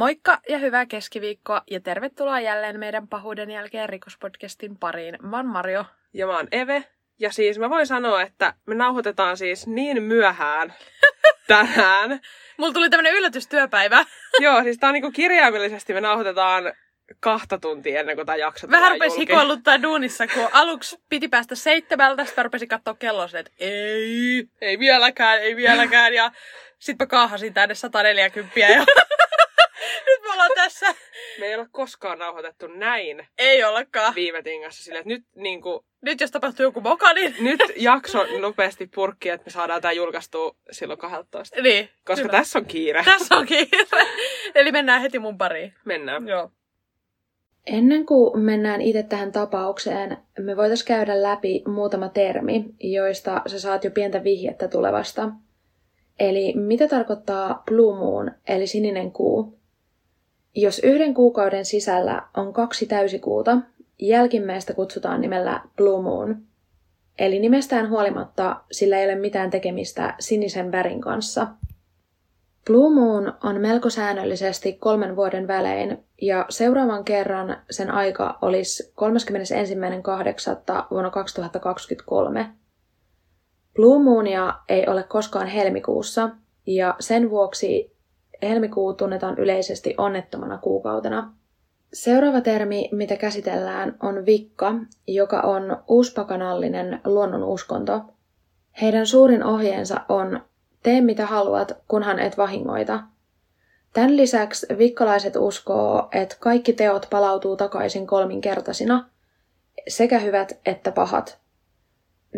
Moikka ja hyvää keskiviikkoa ja tervetuloa jälleen meidän pahuuden jälkeen rikospodcastin pariin. Mä oon Mario. Ja mä oon Eve. Ja siis mä voin sanoa, että me nauhoitetaan siis niin myöhään tänään. Mulla tuli tämmönen yllätystyöpäivä. Joo, siis tää on niinku kirjaimellisesti me nauhoitetaan kahta tuntia ennen kuin tämä jakso Vähän rupesi hikoiluttaa duunissa, kun aluksi piti päästä seitsemältä, sitten rupesi katsoa kelloa että ei, ei vieläkään, ei vieläkään. Ja sitten mä kaahasin tänne 140 ja tässä. Me ei ole koskaan nauhoitettu näin. Ei ollakaan. Viime tingassa sille, että nyt niinku... Nyt jos tapahtuu joku moka, niin... Nyt jakso nopeasti purkki, että me saadaan tämä julkaistua silloin 12. Niin. Koska kyllä. tässä on kiire. Tässä on kiire. Eli mennään heti mun pariin. Mennään. Joo. Ennen kuin mennään itse tähän tapaukseen, me voitaisiin käydä läpi muutama termi, joista sä saat jo pientä vihjettä tulevasta. Eli mitä tarkoittaa blue moon, eli sininen kuu? Jos yhden kuukauden sisällä on kaksi täysikuuta, jälkimmäistä kutsutaan nimellä blue moon. Eli nimestään huolimatta sillä ei ole mitään tekemistä sinisen värin kanssa – Blue Moon on melko säännöllisesti kolmen vuoden välein ja seuraavan kerran sen aika olisi 31.8. vuonna 2023. Blue Moonia ei ole koskaan helmikuussa ja sen vuoksi helmikuu tunnetaan yleisesti onnettomana kuukautena. Seuraava termi, mitä käsitellään, on vikka, joka on uuspakanallinen luonnonuskonto. Heidän suurin ohjeensa on Tee mitä haluat, kunhan et vahingoita. Tämän lisäksi vikkalaiset uskoo, että kaikki teot palautuu takaisin kolminkertaisina, sekä hyvät että pahat.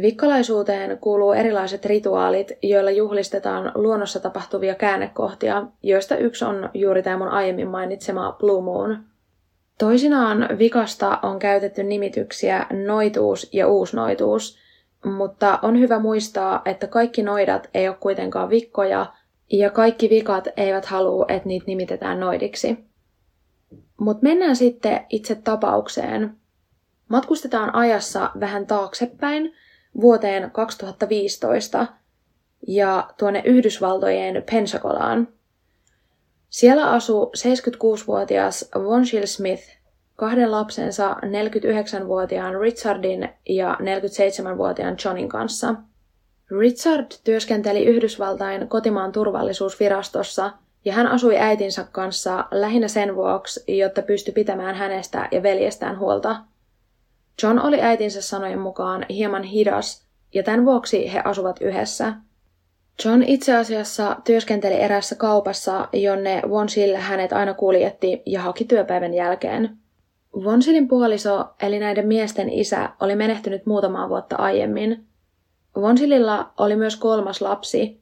Vikkalaisuuteen kuuluu erilaiset rituaalit, joilla juhlistetaan luonnossa tapahtuvia käännekohtia, joista yksi on juuri tämä mun aiemmin mainitsema Blue Moon. Toisinaan vikasta on käytetty nimityksiä noituus ja uusnoituus – mutta on hyvä muistaa, että kaikki noidat ei ole kuitenkaan vikkoja ja kaikki vikat eivät halua, että niitä nimitetään noidiksi. Mutta mennään sitten itse tapaukseen. Matkustetaan ajassa vähän taaksepäin vuoteen 2015 ja tuonne Yhdysvaltojen Pensacolaan. Siellä asuu 76-vuotias Vonshil Smith kahden lapsensa 49-vuotiaan Richardin ja 47-vuotiaan Johnin kanssa. Richard työskenteli Yhdysvaltain kotimaan turvallisuusvirastossa ja hän asui äitinsä kanssa lähinnä sen vuoksi, jotta pystyi pitämään hänestä ja veljestään huolta. John oli äitinsä sanojen mukaan hieman hidas ja tämän vuoksi he asuvat yhdessä. John itse asiassa työskenteli erässä kaupassa, jonne Wonsil hänet aina kuljetti ja haki työpäivän jälkeen – Vonsilin puoliso, eli näiden miesten isä, oli menehtynyt muutamaa vuotta aiemmin. Vonsililla oli myös kolmas lapsi,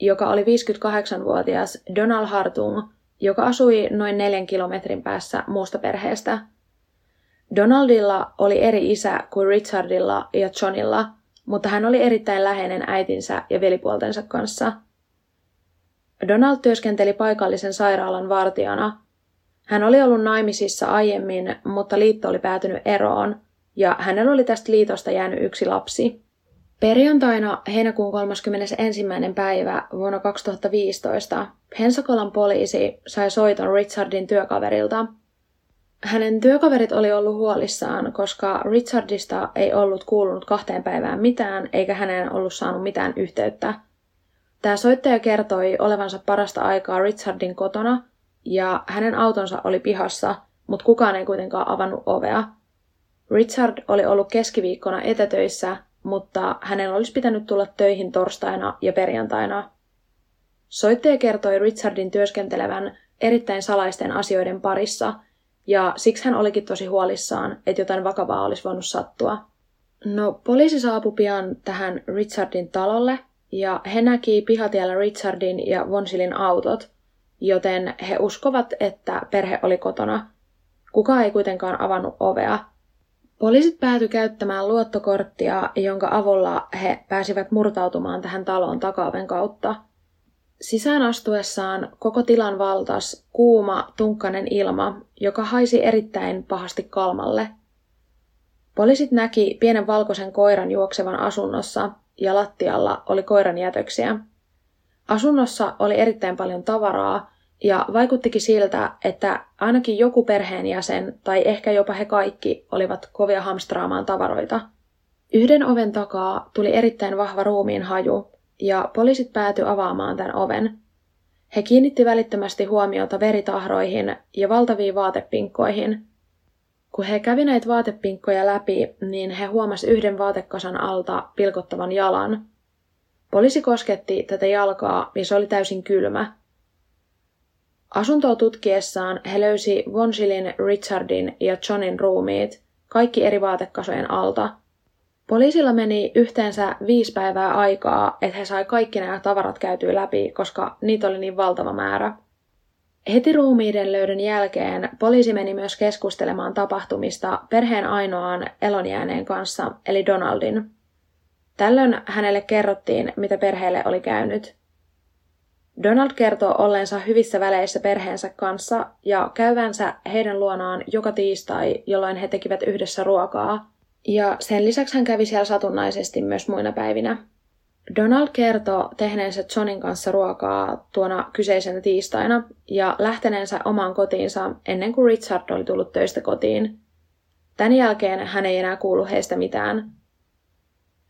joka oli 58-vuotias Donald Hartung, joka asui noin neljän kilometrin päässä muusta perheestä. Donaldilla oli eri isä kuin Richardilla ja Johnilla, mutta hän oli erittäin läheinen äitinsä ja velipuoltensa kanssa. Donald työskenteli paikallisen sairaalan vartijana – hän oli ollut naimisissa aiemmin, mutta liitto oli päätynyt eroon, ja hänellä oli tästä liitosta jäänyt yksi lapsi. Perjantaina heinäkuun 31. päivä vuonna 2015 Pensacolan poliisi sai soiton Richardin työkaverilta. Hänen työkaverit oli ollut huolissaan, koska Richardista ei ollut kuulunut kahteen päivään mitään, eikä häneen ollut saanut mitään yhteyttä. Tämä soittaja kertoi olevansa parasta aikaa Richardin kotona ja hänen autonsa oli pihassa, mutta kukaan ei kuitenkaan avannut ovea. Richard oli ollut keskiviikkona etätöissä, mutta hänen olisi pitänyt tulla töihin torstaina ja perjantaina. Soittaja kertoi Richardin työskentelevän erittäin salaisten asioiden parissa, ja siksi hän olikin tosi huolissaan, että jotain vakavaa olisi voinut sattua. No, poliisi saapui pian tähän Richardin talolle, ja he näki pihatiellä Richardin ja Vonsilin autot – joten he uskovat, että perhe oli kotona. Kuka ei kuitenkaan avannut ovea. Poliisit päätyi käyttämään luottokorttia, jonka avulla he pääsivät murtautumaan tähän taloon takaoven kautta. Sisään astuessaan koko tilan valtas kuuma, tunkkanen ilma, joka haisi erittäin pahasti kalmalle. Poliisit näki pienen valkoisen koiran juoksevan asunnossa ja lattialla oli koiran jätöksiä. Asunnossa oli erittäin paljon tavaraa ja vaikuttikin siltä, että ainakin joku perheenjäsen tai ehkä jopa he kaikki olivat kovia hamstraamaan tavaroita. Yhden oven takaa tuli erittäin vahva ruumiin haju, ja poliisit päätyi avaamaan tämän oven. He kiinnitti välittömästi huomiota veritahroihin ja valtaviin vaatepinkkoihin. Kun he kävi näitä vaatepinkkoja läpi, niin he huomasi yhden vaatekasan alta pilkottavan jalan. Poliisi kosketti tätä jalkaa ja se oli täysin kylmä. Asuntoa tutkiessaan he löysi Vonsilin, Richardin ja Johnin ruumiit, kaikki eri vaatekasojen alta – Poliisilla meni yhteensä viisi päivää aikaa, että he sai kaikki nämä tavarat käytyä läpi, koska niitä oli niin valtava määrä. Heti ruumiiden löydön jälkeen poliisi meni myös keskustelemaan tapahtumista perheen ainoaan elonjääneen kanssa, eli Donaldin. Tällöin hänelle kerrottiin, mitä perheelle oli käynyt. Donald kertoo olleensa hyvissä väleissä perheensä kanssa ja käyvänsä heidän luonaan joka tiistai, jolloin he tekivät yhdessä ruokaa – ja sen lisäksi hän kävi siellä satunnaisesti myös muina päivinä. Donald kertoo tehneensä Johnin kanssa ruokaa tuona kyseisenä tiistaina ja lähteneensä omaan kotiinsa ennen kuin Richard oli tullut töistä kotiin. Tän jälkeen hän ei enää kuulu heistä mitään.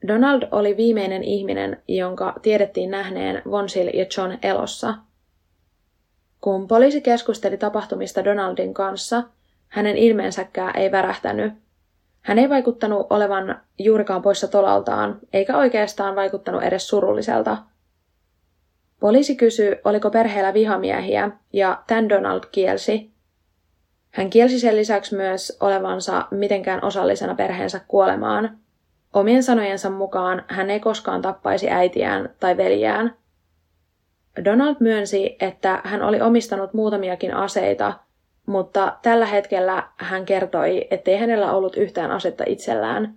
Donald oli viimeinen ihminen, jonka tiedettiin nähneen Vonsil ja John elossa. Kun poliisi keskusteli tapahtumista Donaldin kanssa, hänen ilmeensäkään ei värähtänyt – hän ei vaikuttanut olevan juurikaan poissa tolaltaan, eikä oikeastaan vaikuttanut edes surulliselta. Poliisi kysyi, oliko perheellä vihamiehiä, ja tämän Donald kielsi. Hän kielsi sen lisäksi myös olevansa mitenkään osallisena perheensä kuolemaan. Omien sanojensa mukaan hän ei koskaan tappaisi äitiään tai veljään. Donald myönsi, että hän oli omistanut muutamiakin aseita – mutta tällä hetkellä hän kertoi, ettei hänellä ollut yhtään asetta itsellään.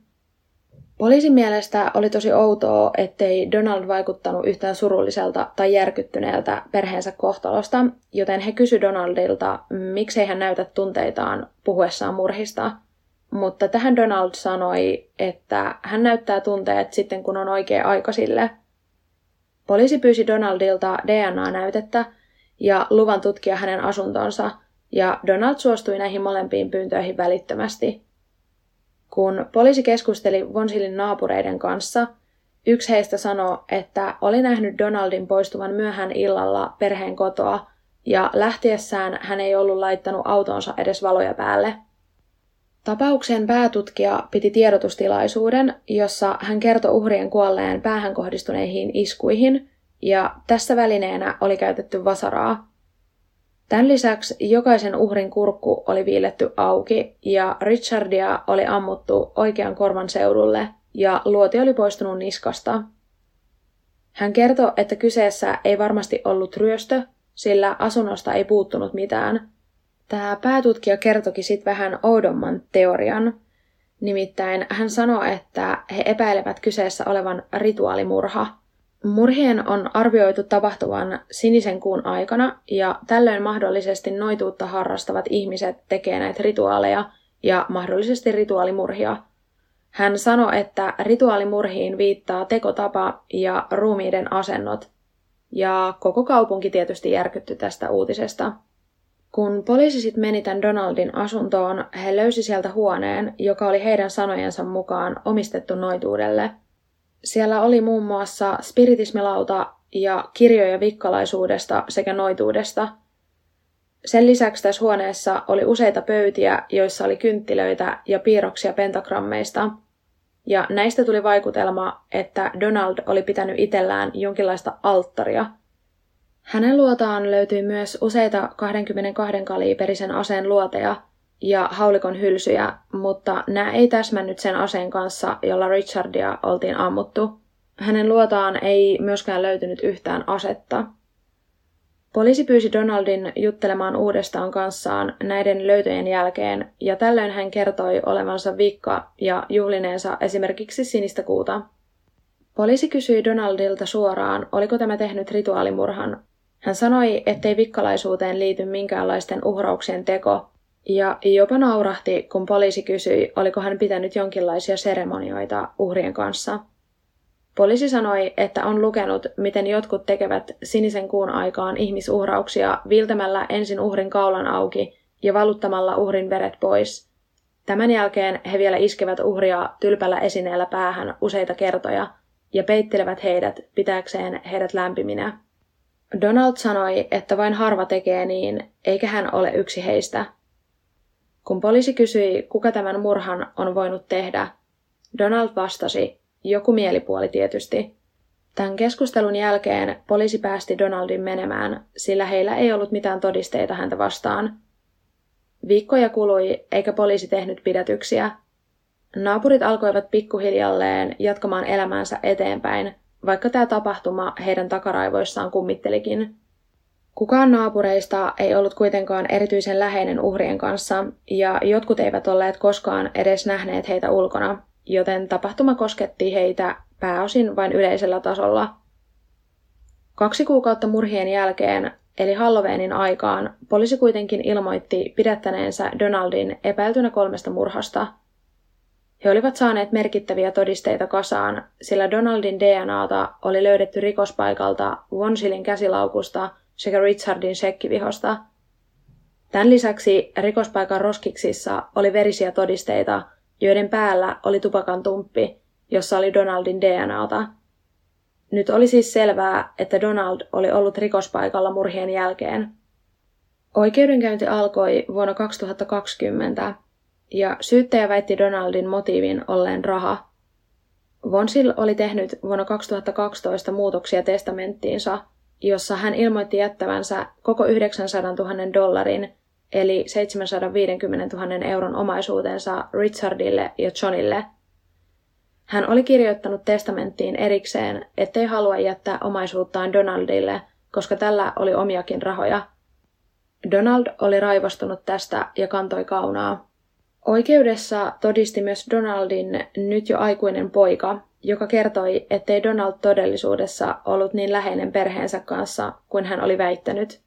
Poliisin mielestä oli tosi outoa, ettei Donald vaikuttanut yhtään surulliselta tai järkyttyneeltä perheensä kohtalosta, joten he kysyi Donaldilta, miksei hän näytä tunteitaan puhuessaan murhista. Mutta tähän Donald sanoi, että hän näyttää tunteet sitten kun on oikea aika sille. Poliisi pyysi Donaldilta DNA-näytettä ja luvan tutkia hänen asuntonsa – ja Donald suostui näihin molempiin pyyntöihin välittömästi. Kun poliisi keskusteli Vonsilin naapureiden kanssa, yksi heistä sanoi, että oli nähnyt Donaldin poistuvan myöhään illalla perheen kotoa ja lähtiessään hän ei ollut laittanut autonsa edes valoja päälle. Tapauksen päätutkija piti tiedotustilaisuuden, jossa hän kertoi uhrien kuolleen päähän kohdistuneihin iskuihin, ja tässä välineenä oli käytetty vasaraa. Tämän lisäksi jokaisen uhrin kurkku oli viiletty auki ja Richardia oli ammuttu oikean korvan seudulle ja luoti oli poistunut niskasta. Hän kertoi, että kyseessä ei varmasti ollut ryöstö, sillä asunnosta ei puuttunut mitään. Tämä päätutkija kertoki sitten vähän oudomman teorian. Nimittäin hän sanoi, että he epäilevät kyseessä olevan rituaalimurha – Murhien on arvioitu tapahtuvan sinisen kuun aikana ja tällöin mahdollisesti noituutta harrastavat ihmiset tekee näitä rituaaleja ja mahdollisesti rituaalimurhia. Hän sanoi, että rituaalimurhiin viittaa tekotapa ja ruumiiden asennot. Ja koko kaupunki tietysti järkytty tästä uutisesta. Kun poliisi sitten meni tämän Donaldin asuntoon, he löysi sieltä huoneen, joka oli heidän sanojensa mukaan omistettu noituudelle – siellä oli muun muassa spiritismilauta ja kirjoja vikkalaisuudesta sekä noituudesta. Sen lisäksi tässä huoneessa oli useita pöytiä, joissa oli kynttilöitä ja piirroksia pentagrammeista. Ja näistä tuli vaikutelma, että Donald oli pitänyt itsellään jonkinlaista alttaria. Hänen luotaan löytyi myös useita 22 kaliiperisen aseen luoteja – ja haulikon hylsyjä, mutta nämä ei täsmännyt sen aseen kanssa, jolla Richardia oltiin ammuttu. Hänen luotaan ei myöskään löytynyt yhtään asetta. Poliisi pyysi Donaldin juttelemaan uudestaan kanssaan näiden löytöjen jälkeen, ja tällöin hän kertoi olevansa vikka ja juhlineensa esimerkiksi sinistä kuuta. Poliisi kysyi Donaldilta suoraan, oliko tämä tehnyt rituaalimurhan. Hän sanoi, ettei vikkalaisuuteen liity minkäänlaisten uhrauksien teko, ja jopa naurahti, kun poliisi kysyi, oliko hän pitänyt jonkinlaisia seremonioita uhrien kanssa. Poliisi sanoi, että on lukenut, miten jotkut tekevät sinisen kuun aikaan ihmisuhrauksia viiltämällä ensin uhrin kaulan auki ja valuttamalla uhrin veret pois. Tämän jälkeen he vielä iskevät uhria tylpällä esineellä päähän useita kertoja ja peittelevät heidät pitääkseen heidät lämpiminä. Donald sanoi, että vain harva tekee niin, eikä hän ole yksi heistä. Kun poliisi kysyi, kuka tämän murhan on voinut tehdä, Donald vastasi, joku mielipuoli tietysti. Tämän keskustelun jälkeen poliisi päästi Donaldin menemään, sillä heillä ei ollut mitään todisteita häntä vastaan. Viikkoja kului, eikä poliisi tehnyt pidätyksiä. Naapurit alkoivat pikkuhiljalleen jatkamaan elämäänsä eteenpäin, vaikka tämä tapahtuma heidän takaraivoissaan kummittelikin. Kukaan naapureista ei ollut kuitenkaan erityisen läheinen uhrien kanssa, ja jotkut eivät olleet koskaan edes nähneet heitä ulkona, joten tapahtuma kosketti heitä pääosin vain yleisellä tasolla. Kaksi kuukautta murhien jälkeen, eli Halloweenin aikaan, poliisi kuitenkin ilmoitti pidättäneensä Donaldin epäiltynä kolmesta murhasta – he olivat saaneet merkittäviä todisteita kasaan, sillä Donaldin DNAta oli löydetty rikospaikalta Wonsilin käsilaukusta sekä Richardin sekkivihosta. Tämän lisäksi rikospaikan roskiksissa oli verisiä todisteita, joiden päällä oli tupakan tumppi, jossa oli Donaldin DNAta. Nyt oli siis selvää, että Donald oli ollut rikospaikalla murhien jälkeen. Oikeudenkäynti alkoi vuonna 2020 ja syyttäjä väitti Donaldin motiivin olleen raha. Vonsil oli tehnyt vuonna 2012 muutoksia testamenttiinsa, jossa hän ilmoitti jättävänsä koko 900 000 dollarin eli 750 000 euron omaisuutensa Richardille ja Johnille. Hän oli kirjoittanut testamenttiin erikseen, ettei halua jättää omaisuuttaan Donaldille, koska tällä oli omiakin rahoja. Donald oli raivostunut tästä ja kantoi kaunaa. Oikeudessa todisti myös Donaldin nyt jo aikuinen poika, joka kertoi, ettei Donald todellisuudessa ollut niin läheinen perheensä kanssa kuin hän oli väittänyt.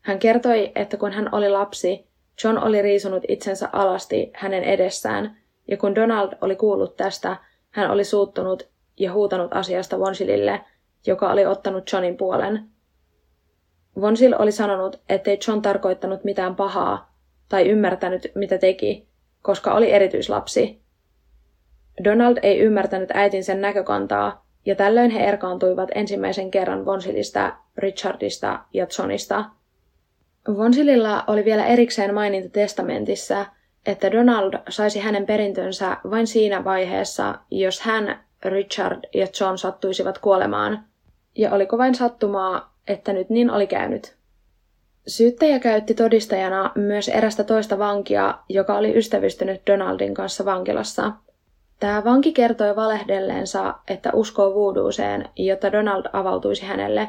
Hän kertoi, että kun hän oli lapsi, John oli riisunut itsensä alasti hänen edessään, ja kun Donald oli kuullut tästä, hän oli suuttunut ja huutanut asiasta Vonsilille, joka oli ottanut Johnin puolen. Vonsil oli sanonut, ettei John tarkoittanut mitään pahaa tai ymmärtänyt, mitä teki, koska oli erityislapsi. Donald ei ymmärtänyt äitinsä näkökantaa, ja tällöin he erkaantuivat ensimmäisen kerran Vonsilista, Richardista ja Johnista. Vonsililla oli vielä erikseen maininta testamentissa, että Donald saisi hänen perintönsä vain siinä vaiheessa, jos hän, Richard ja John sattuisivat kuolemaan. Ja oliko vain sattumaa, että nyt niin oli käynyt. Syyttäjä käytti todistajana myös erästä toista vankia, joka oli ystävystynyt Donaldin kanssa vankilassa. Tämä vanki kertoi valehdelleensa, että uskoo vuuduuseen, jotta Donald avautuisi hänelle.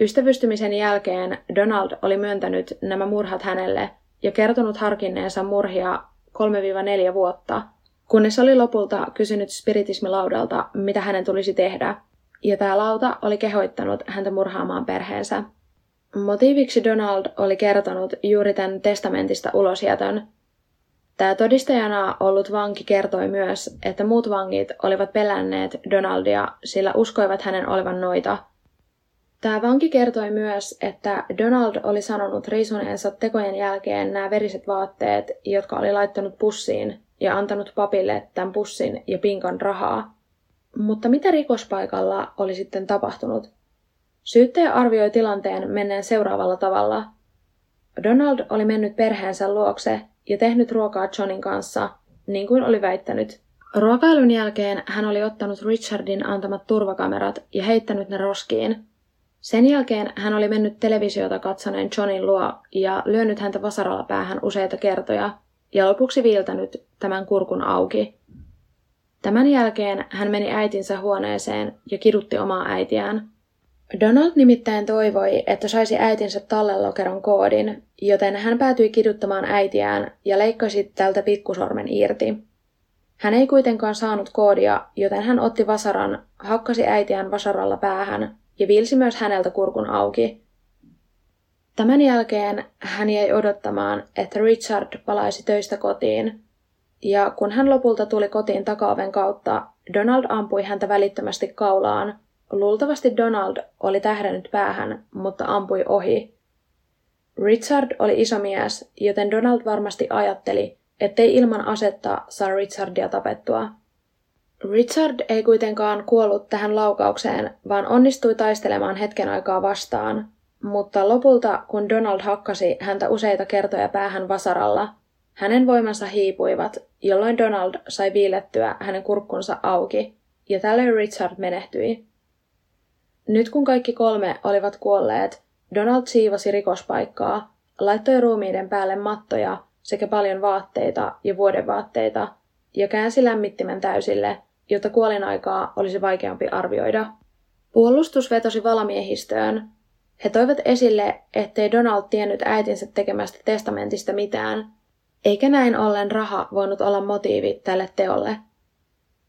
Ystävystymisen jälkeen Donald oli myöntänyt nämä murhat hänelle ja kertonut harkinneensa murhia 3-4 vuotta, kunnes oli lopulta kysynyt spiritismilaudalta, mitä hänen tulisi tehdä, ja tämä lauta oli kehoittanut häntä murhaamaan perheensä. Motiiviksi Donald oli kertonut juuri tämän testamentista ulosjätön. Tämä todistajana ollut vanki kertoi myös, että muut vangit olivat pelänneet Donaldia, sillä uskoivat hänen olevan noita. Tämä vanki kertoi myös, että Donald oli sanonut riisuneensa tekojen jälkeen nämä veriset vaatteet, jotka oli laittanut pussiin, ja antanut papille tämän pussin ja pinkan rahaa. Mutta mitä rikospaikalla oli sitten tapahtunut? Syyttäjä arvioi tilanteen menneen seuraavalla tavalla. Donald oli mennyt perheensä luokse ja tehnyt ruokaa Johnin kanssa, niin kuin oli väittänyt. Ruokailun jälkeen hän oli ottanut Richardin antamat turvakamerat ja heittänyt ne roskiin. Sen jälkeen hän oli mennyt televisiota katsoneen Johnin luo ja lyönyt häntä vasaralla päähän useita kertoja ja lopuksi viiltänyt tämän kurkun auki. Tämän jälkeen hän meni äitinsä huoneeseen ja kidutti omaa äitiään – Donald nimittäin toivoi, että saisi äitinsä tallelokeron koodin, joten hän päätyi kiduttamaan äitiään ja leikkasi tältä pikkusormen irti. Hän ei kuitenkaan saanut koodia, joten hän otti vasaran, hakkasi äitiään vasaralla päähän ja viilsi myös häneltä kurkun auki. Tämän jälkeen hän jäi odottamaan, että Richard palaisi töistä kotiin, ja kun hän lopulta tuli kotiin takaoven kautta, Donald ampui häntä välittömästi kaulaan. Luultavasti Donald oli tähdännyt päähän, mutta ampui ohi. Richard oli iso mies, joten Donald varmasti ajatteli, ettei ilman asetta saa Richardia tapettua. Richard ei kuitenkaan kuollut tähän laukaukseen, vaan onnistui taistelemaan hetken aikaa vastaan, mutta lopulta, kun Donald hakkasi häntä useita kertoja päähän vasaralla, hänen voimansa hiipuivat, jolloin Donald sai viilettyä hänen kurkkunsa auki, ja tällöin Richard menehtyi. Nyt kun kaikki kolme olivat kuolleet, Donald siivosi rikospaikkaa, laittoi ruumiiden päälle mattoja sekä paljon vaatteita ja vuodevaatteita ja käänsi lämmittimen täysille, jotta kuolinaikaa olisi vaikeampi arvioida. Puolustus vetosi valamiehistöön. He toivat esille, ettei Donald tiennyt äitinsä tekemästä testamentista mitään, eikä näin ollen raha voinut olla motiivi tälle teolle.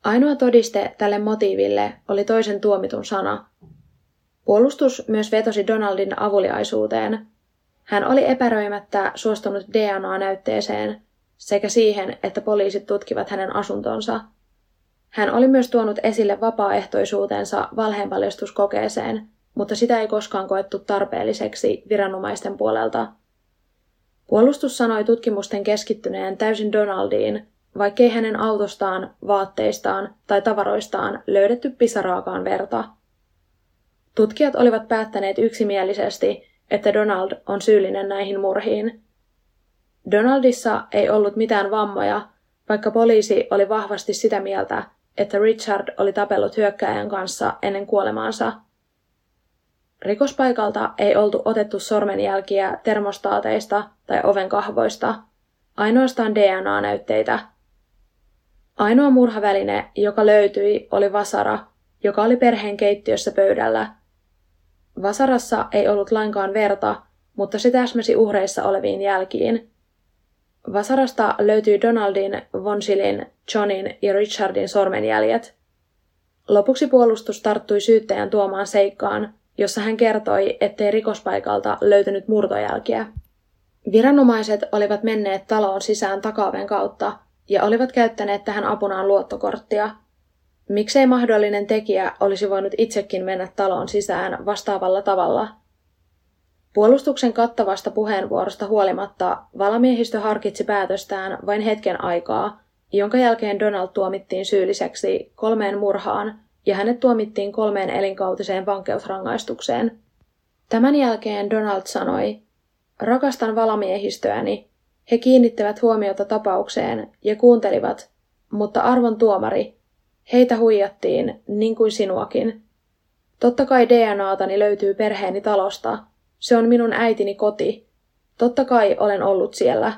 Ainoa todiste tälle motiiville oli toisen tuomitun sana. Puolustus myös vetosi Donaldin avuliaisuuteen. Hän oli epäröimättä suostunut DNA-näytteeseen sekä siihen, että poliisit tutkivat hänen asuntonsa – hän oli myös tuonut esille vapaaehtoisuutensa valheenpaljastuskokeeseen, mutta sitä ei koskaan koettu tarpeelliseksi viranomaisten puolelta. Puolustus sanoi tutkimusten keskittyneen täysin Donaldiin, vaikkei hänen autostaan, vaatteistaan tai tavaroistaan löydetty pisaraakaan verta. Tutkijat olivat päättäneet yksimielisesti, että Donald on syyllinen näihin murhiin. Donaldissa ei ollut mitään vammoja, vaikka poliisi oli vahvasti sitä mieltä, että Richard oli tapellut hyökkääjän kanssa ennen kuolemaansa. Rikospaikalta ei oltu otettu sormenjälkiä termostaateista tai ovenkahvoista, ainoastaan DNA-näytteitä. Ainoa murhaväline, joka löytyi, oli vasara, joka oli perheen keittiössä pöydällä. Vasarassa ei ollut lainkaan verta, mutta se täsmäsi uhreissa oleviin jälkiin – Vasarasta löytyy Donaldin, Vonsilin, Johnin ja Richardin sormenjäljet. Lopuksi puolustus tarttui syyttäjän tuomaan seikkaan, jossa hän kertoi, ettei rikospaikalta löytynyt murtojälkiä. Viranomaiset olivat menneet taloon sisään takaaven kautta ja olivat käyttäneet tähän apunaan luottokorttia. Miksei mahdollinen tekijä olisi voinut itsekin mennä taloon sisään vastaavalla tavalla – Puolustuksen kattavasta puheenvuorosta huolimatta valamiehistö harkitsi päätöstään vain hetken aikaa, jonka jälkeen Donald tuomittiin syylliseksi kolmeen murhaan ja hänet tuomittiin kolmeen elinkautiseen vankeusrangaistukseen. Tämän jälkeen Donald sanoi, rakastan valamiehistöäni, he kiinnittävät huomiota tapaukseen ja kuuntelivat, mutta arvon tuomari, heitä huijattiin, niin kuin sinuakin. Totta kai DNAtani löytyy perheeni talosta, se on minun äitini koti. Totta kai olen ollut siellä.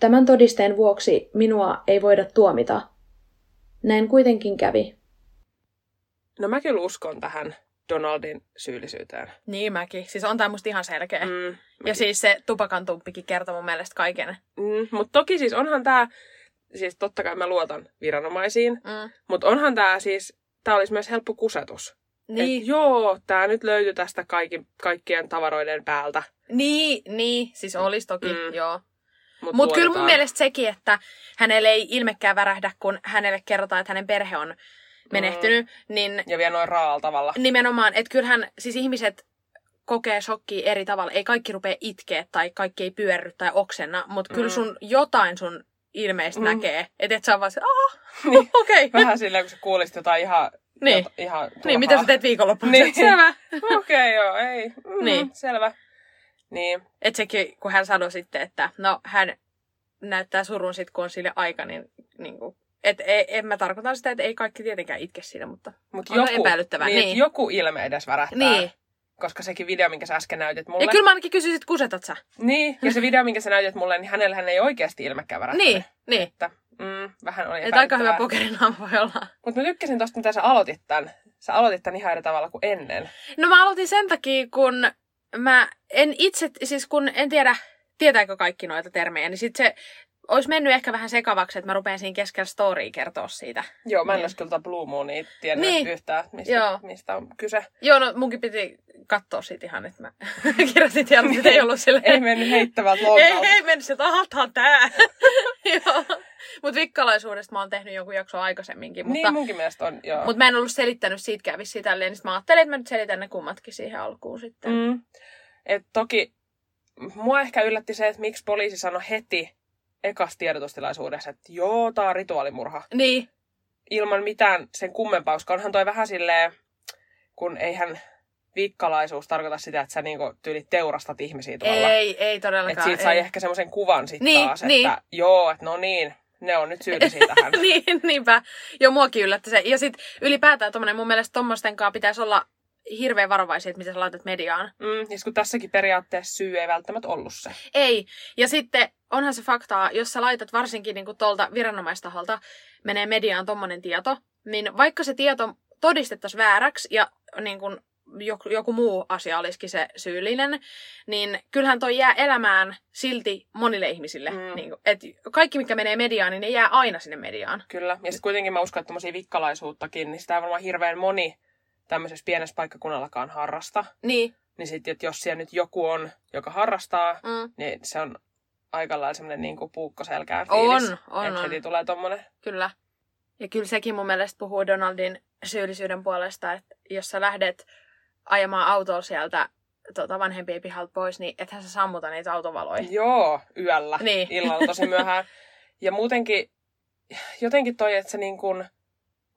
Tämän todisteen vuoksi minua ei voida tuomita. Näin kuitenkin kävi. No mä kyllä uskon tähän Donaldin syyllisyyteen. Niin mäkin. Siis on tämä musta ihan selkeä. Mm, ja siis se tupakan tumppikin kertoo mun mielestä kaiken. mm, mutta toki siis onhan tämä, siis totta kai mä luotan viranomaisiin, Mm. mutta onhan tämä siis, tämä olisi myös helppo kusetus. Niin, Et joo, tämä nyt löytyi tästä kaikki, kaikkien tavaroiden päältä. niin, niin, siis olisi toki, Mm. joo. Mutta Mutta kyllä mun mielestä sekin, että hänelle ei ilmekään värähdä, kun hänelle kerrotaan, että hänen perhe on menehtynyt, mm. niin Ja vielä noin raalla tavalla. nimenomaan, että kyllähän siis ihmiset kokee shokkia eri tavalla. Ei kaikki rupea itkeä tai kaikki ei pyörry tai oksenna, mutta kyllä Mm. sun jotain sun ilmeistä Mm. näkee. Että et sä oon vaan se, aha, Niin. okei. Okay. Vähän silleen, kun sä kuulisit jotain ihan, Niin. jota, ihan Niin, mitä sä teet viikonloppuna? Niin. Selvä. Okei, okay, joo, ei. Mm, Niin. Selvä. Niin. Että sekin, kun hän sanoi sitten, että no hän näyttää surun sit, kun on sille aika, niin, niin kuin, et, ei, en mä tarkoita sitä, että ei kaikki tietenkään itke siinä, mutta Mut On epäilyttävää, Niin, niin. niin. joku ilme edes värähtää. niin. Koska sekin video, minkä sä äsken näytit mulle. Ja kyllä mä ainakin kysyisin, että kusetat sä? Niin, ja se video, minkä sä näytit mulle, niin hänellä hän ei oikeasti ilmekään värähtänyt. Niin, niin. Että, mm, vähän oli Että aika hyvä pokerinaama voi olla. Mutta mä tykkäsin tosta, mitä sä aloitit tän. Sä aloitit tän ihan eri tavalla kuin ennen. No mä aloitin sen takia, kun mä en itse, siis kun en tiedä, tietääkö kaikki noita termejä, niin sit se olisi mennyt ehkä vähän sekavaksi, että mä rupean siinä keskellä storya kertoa siitä. Joo, mä en Niin. olisi kyllä Blue Moonia tiennyt Niin. yhtään, mistä, Joo. mistä on kyse. Joo, no munkin piti katsoa siitä ihan, että mä kirjoitin tiedon, että ei ollut silleen. Ei mennyt heittävältä ei, lonkalta. ei mennyt se, että aha, tää. Joo. Mutta vikkalaisuudesta mä oon tehnyt jonkun jakson aikaisemminkin. Mutta, Niin munkin mielestä on, joo. mutta mä en ollut selittänyt siitäkään vissiin tälleen, niin mä ajattelin, että mä nyt selitän ne kummatkin siihen alkuun sitten. Mm. Et toki mua ehkä yllätti se, että miksi poliisi sanoi heti ekas tiedotustilaisuudessa, että joo, tää on rituaalimurha. Niin, Ilman mitään sen kummempaa, koska onhan toi vähän silleen, kun eihän vikkalaisuus tarkoita sitä, että sä niinku tyyli teurastat ihmisiä tuolla. ei, ei Että todellakaan. siitä sai ei. ehkä semmoisen kuvan sitten Niin, taas, niin. että joo, että no niin, ne on nyt syyllisiä tähän. niin, niinpä. Joo, muakin yllätti se. Ja sitten ylipäätään tommonen, mun mielestä tommosten kanssa pitäisi olla hirveän varovaisia, että mitä sä laitat mediaan. Mm, sit kun tässäkin periaatteessa syy ei välttämättä ollut se. Ei. Ja sitten onhan se faktaa, jos sä laitat varsinkin niin kuin tuolta viranomaistaholta menee mediaan tommonen tieto, niin vaikka se tieto todistettaisiin vääräksi ja niin kuin joku, joku muu asia olisikin se syyllinen, niin kyllähän toi jää elämään silti monille ihmisille. Mm. Niin kuin, et kaikki, mikä menee mediaan, niin ne jää aina sinne mediaan. Kyllä. Ja sitten kuitenkin mä uskon, että vikkalaisuuttakin, niin sitä ei varmaan hirveän moni tämmöisessä pienessä paikkakunnallakaan harrasta. Niin. Niin sitten, että jos siellä nyt joku on, joka harrastaa, Mm. niin se on aika lailla semmoinen niin kuin puukko selkään On, fiilis. on, että on. heti tulee tommonen. Kyllä. Ja kyllä sekin mun mielestä puhuu Donaldin syyllisyyden puolesta, että jos sä lähdet ajamaan autolla sieltä tota, vanhempien pihalta pois, niin ethän sä sammuta niitä autovaloja. Joo, yöllä. Niin. Illalla tosi myöhään. Ja muutenkin, jotenkin toi, että sä niin kuin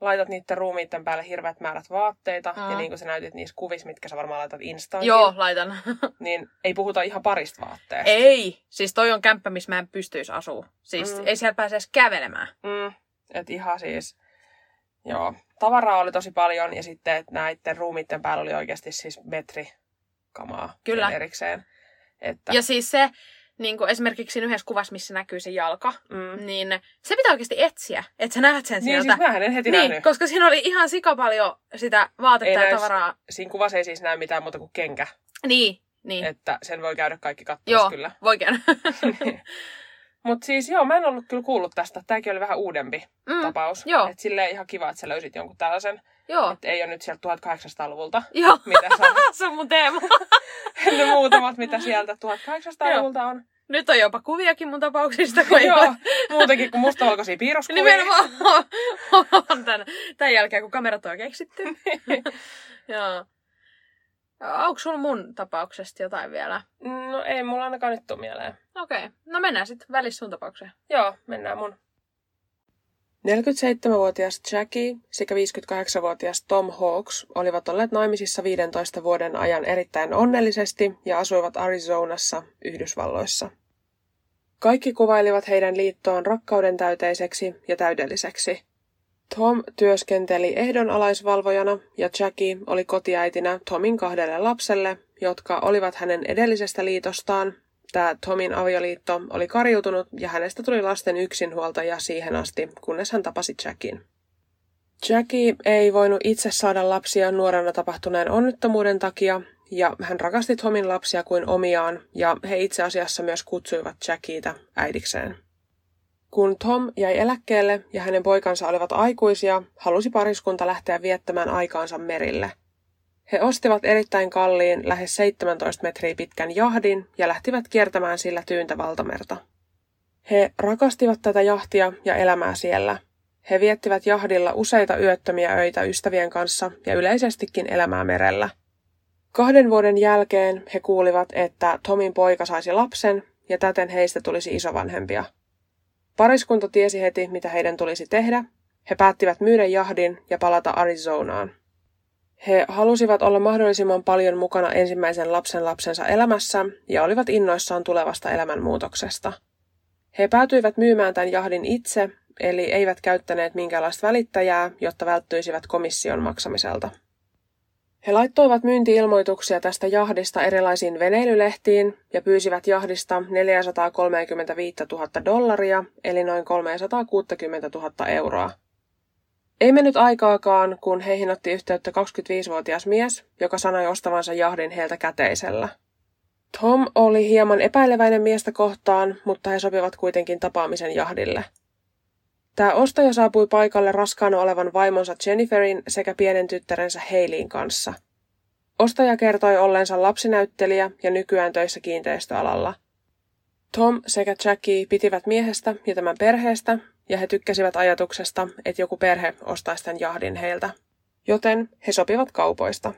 laitat niiden ruumiitten päälle hirveät määrät vaatteita, Mm. ja niin kuin sä näytit niissä kuvissa, mitkä sä varmaan laitat Instaankin, Joo, laitan. niin ei puhuta ihan parista vaatteesta. ei, siis toi on kämppä, missä mä en pystyisi asua. Siis Mm. ei siellä pääse edes kävelemään. Mm, et ihan siis, joo. Tavaraa oli tosi paljon ja sitten että näiden ruumiitten päällä oli oikeasti siis metri kamaa Kyllä. erikseen. Että, Ja siis se, niin kuin esimerkiksi siinä yhdessä kuvassa, missä näkyy se jalka, mm. niin se pitää oikeasti etsiä, että sä näet sen Niin sieltä. siis mähän en heti niin, nähnyt. koska siinä oli ihan sika paljon sitä vaatetta Ei ja näis- tavaraa. Siinä kuvassa ei siis näy mitään muuta kuin kenkä. Niin, niin. Että sen voi käydä kaikki katsomassa Joo, kyllä. voi käydä. Mutta siis joo, mä en ollut kyllä kuullut tästä. Tämäkin oli vähän uudempi mm, tapaus. joo. Et silleen ihan kiva, että sä löysit jonkun tällaisen. Joo. Että ei ole nyt sieltä 1800-luvulta, Joo. mitä se on mun teema. ne muutamat, mitä sieltä 1800-luvulta on. Nyt on jopa kuviakin mun tapauksista, kun Joo, ole. muutenkin kuin mustavalkoisia piirroskuvia. Nimenomaan on tämän, tämän jälkeen, kun kamerat on keksitty. Joo. Onko sulla mun tapauksesta jotain vielä? No ei mulla ainakaan nyt tule mieleen. Okei, okay. no mennään sitten välissä sun tapaukseen. Joo, mennään mun. 47-vuotias Jackie sekä 58-vuotias Tom Hawks olivat olleet naimisissa 15 vuoden ajan erittäin onnellisesti ja asuivat Arizonassa, Yhdysvalloissa. Kaikki kuvailivat heidän liittoon rakkauden täyteiseksi ja täydelliseksi. Tom työskenteli ehdonalaisvalvojana ja Jackie oli kotiäitinä Tomin kahdelle lapselle, jotka olivat hänen edellisestä liitostaan. Tämä Tomin avioliitto oli kariutunut ja hänestä tuli lasten yksinhuoltaja siihen asti, kunnes hän tapasi Jackin. Jackie ei voinut itse saada lapsia nuorena tapahtuneen onnettomuuden takia, ja hän rakasti Tomin lapsia kuin omiaan, ja he itse asiassa myös kutsuivat Jackieta äidikseen. Kun Tom jäi eläkkeelle ja hänen poikansa olivat aikuisia, halusi pariskunta lähteä viettämään aikaansa merille. He ostivat erittäin kalliin, lähes 17 metriä pitkän jahdin ja lähtivät kiertämään sillä tyyntä valtamerta. He rakastivat tätä jahtia ja elämää siellä. He viettivät jahdilla useita yöttömiä öitä ystävien kanssa ja yleisestikin elämää merellä. Kahden vuoden jälkeen he kuulivat, että Tomin poika saisi lapsen ja täten heistä tulisi isovanhempia. Pariskunta tiesi heti, mitä heidän tulisi tehdä. He päättivät myydä jahdin ja palata Arizonaan. He halusivat olla mahdollisimman paljon mukana ensimmäisen lapsen lapsensa elämässä ja olivat innoissaan tulevasta elämänmuutoksesta. He päätyivät myymään tämän jahdin itse, eli eivät käyttäneet minkäänlaista välittäjää, jotta välttyisivät komission maksamiselta. He laittoivat myyntiilmoituksia tästä jahdista erilaisiin veneilylehtiin ja pyysivät jahdista 435 000 dollaria, eli noin 360 000 euroa. Ei mennyt aikaakaan, kun heihin otti yhteyttä 25-vuotias mies, joka sanoi ostavansa jahdin heiltä käteisellä. Tom oli hieman epäileväinen miestä kohtaan, mutta he sopivat kuitenkin tapaamisen jahdille. Tämä ostaja saapui paikalle raskaana olevan vaimonsa Jenniferin sekä pienen tyttärensä Heiliin kanssa. Ostaja kertoi olleensa lapsinäyttelijä ja nykyään töissä kiinteistöalalla. Tom sekä Jackie pitivät miehestä ja tämän perheestä ja he tykkäsivät ajatuksesta, että joku perhe ostaisi tämän jahdin heiltä. Joten he sopivat kaupoista.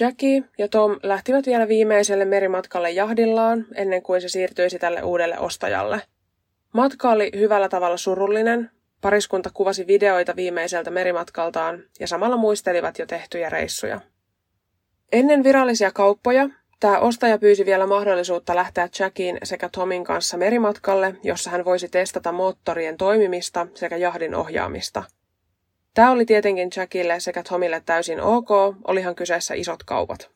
Jackie ja Tom lähtivät vielä viimeiselle merimatkalle jahdillaan ennen kuin se siirtyisi tälle uudelle ostajalle. Matka oli hyvällä tavalla surullinen. Pariskunta kuvasi videoita viimeiseltä merimatkaltaan ja samalla muistelivat jo tehtyjä reissuja. Ennen virallisia kauppoja Tämä ostaja pyysi vielä mahdollisuutta lähteä Jackin sekä Tomin kanssa merimatkalle, jossa hän voisi testata moottorien toimimista sekä jahdin ohjaamista. Tämä oli tietenkin Jackille sekä Tomille täysin ok, olihan kyseessä isot kaupat.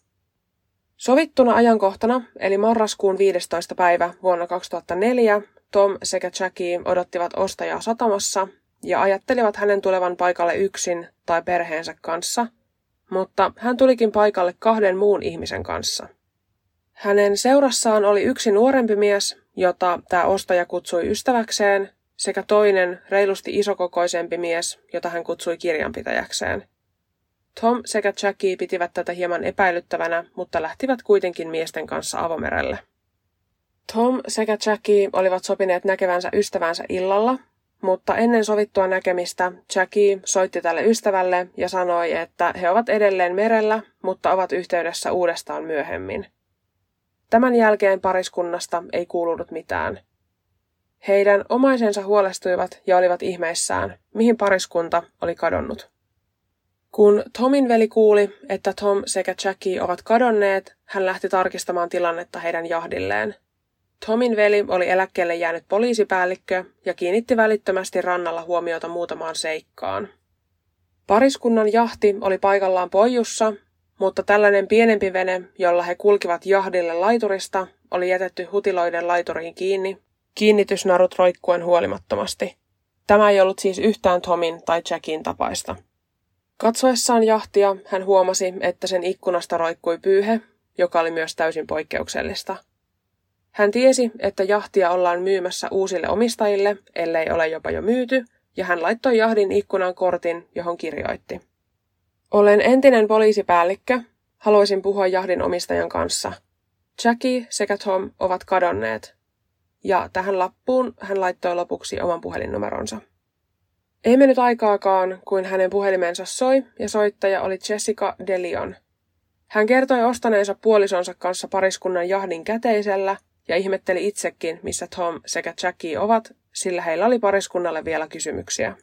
Sovittuna ajankohtana, eli marraskuun 15. päivä vuonna 2004, Tom sekä Jackie odottivat ostajaa satamassa ja ajattelivat hänen tulevan paikalle yksin tai perheensä kanssa, mutta hän tulikin paikalle kahden muun ihmisen kanssa – hänen seurassaan oli yksi nuorempi mies, jota tämä ostaja kutsui ystäväkseen, sekä toinen reilusti isokokoisempi mies, jota hän kutsui kirjanpitäjäkseen. Tom sekä Jackie pitivät tätä hieman epäilyttävänä, mutta lähtivät kuitenkin miesten kanssa avomerelle. Tom sekä Jackie olivat sopineet näkevänsä ystävänsä illalla, mutta ennen sovittua näkemistä Jackie soitti tälle ystävälle ja sanoi, että he ovat edelleen merellä, mutta ovat yhteydessä uudestaan myöhemmin. Tämän jälkeen pariskunnasta ei kuulunut mitään. Heidän omaisensa huolestuivat ja olivat ihmeissään, mihin pariskunta oli kadonnut. Kun Tomin veli kuuli, että Tom sekä Jackie ovat kadonneet, hän lähti tarkistamaan tilannetta heidän jahdilleen. Tomin veli oli eläkkeelle jäänyt poliisipäällikkö ja kiinnitti välittömästi rannalla huomiota muutamaan seikkaan. Pariskunnan jahti oli paikallaan pojussa mutta tällainen pienempi vene, jolla he kulkivat jahdille laiturista, oli jätetty hutiloiden laituriin kiinni, kiinnitysnarut roikkuen huolimattomasti. Tämä ei ollut siis yhtään Tomin tai Jackin tapaista. Katsoessaan jahtia hän huomasi, että sen ikkunasta roikkui pyyhe, joka oli myös täysin poikkeuksellista. Hän tiesi, että jahtia ollaan myymässä uusille omistajille, ellei ole jopa jo myyty, ja hän laittoi jahdin ikkunan kortin, johon kirjoitti – olen entinen poliisipäällikkö. Haluaisin puhua jahdin omistajan kanssa. Jackie sekä Tom ovat kadonneet. Ja tähän lappuun hän laittoi lopuksi oman puhelinnumeronsa. Ei mennyt aikaakaan, kuin hänen puhelimensa soi ja soittaja oli Jessica DeLeon. Hän kertoi ostaneensa puolisonsa kanssa pariskunnan jahdin käteisellä ja ihmetteli itsekin, missä Tom sekä Jackie ovat, sillä heillä oli pariskunnalle vielä kysymyksiä.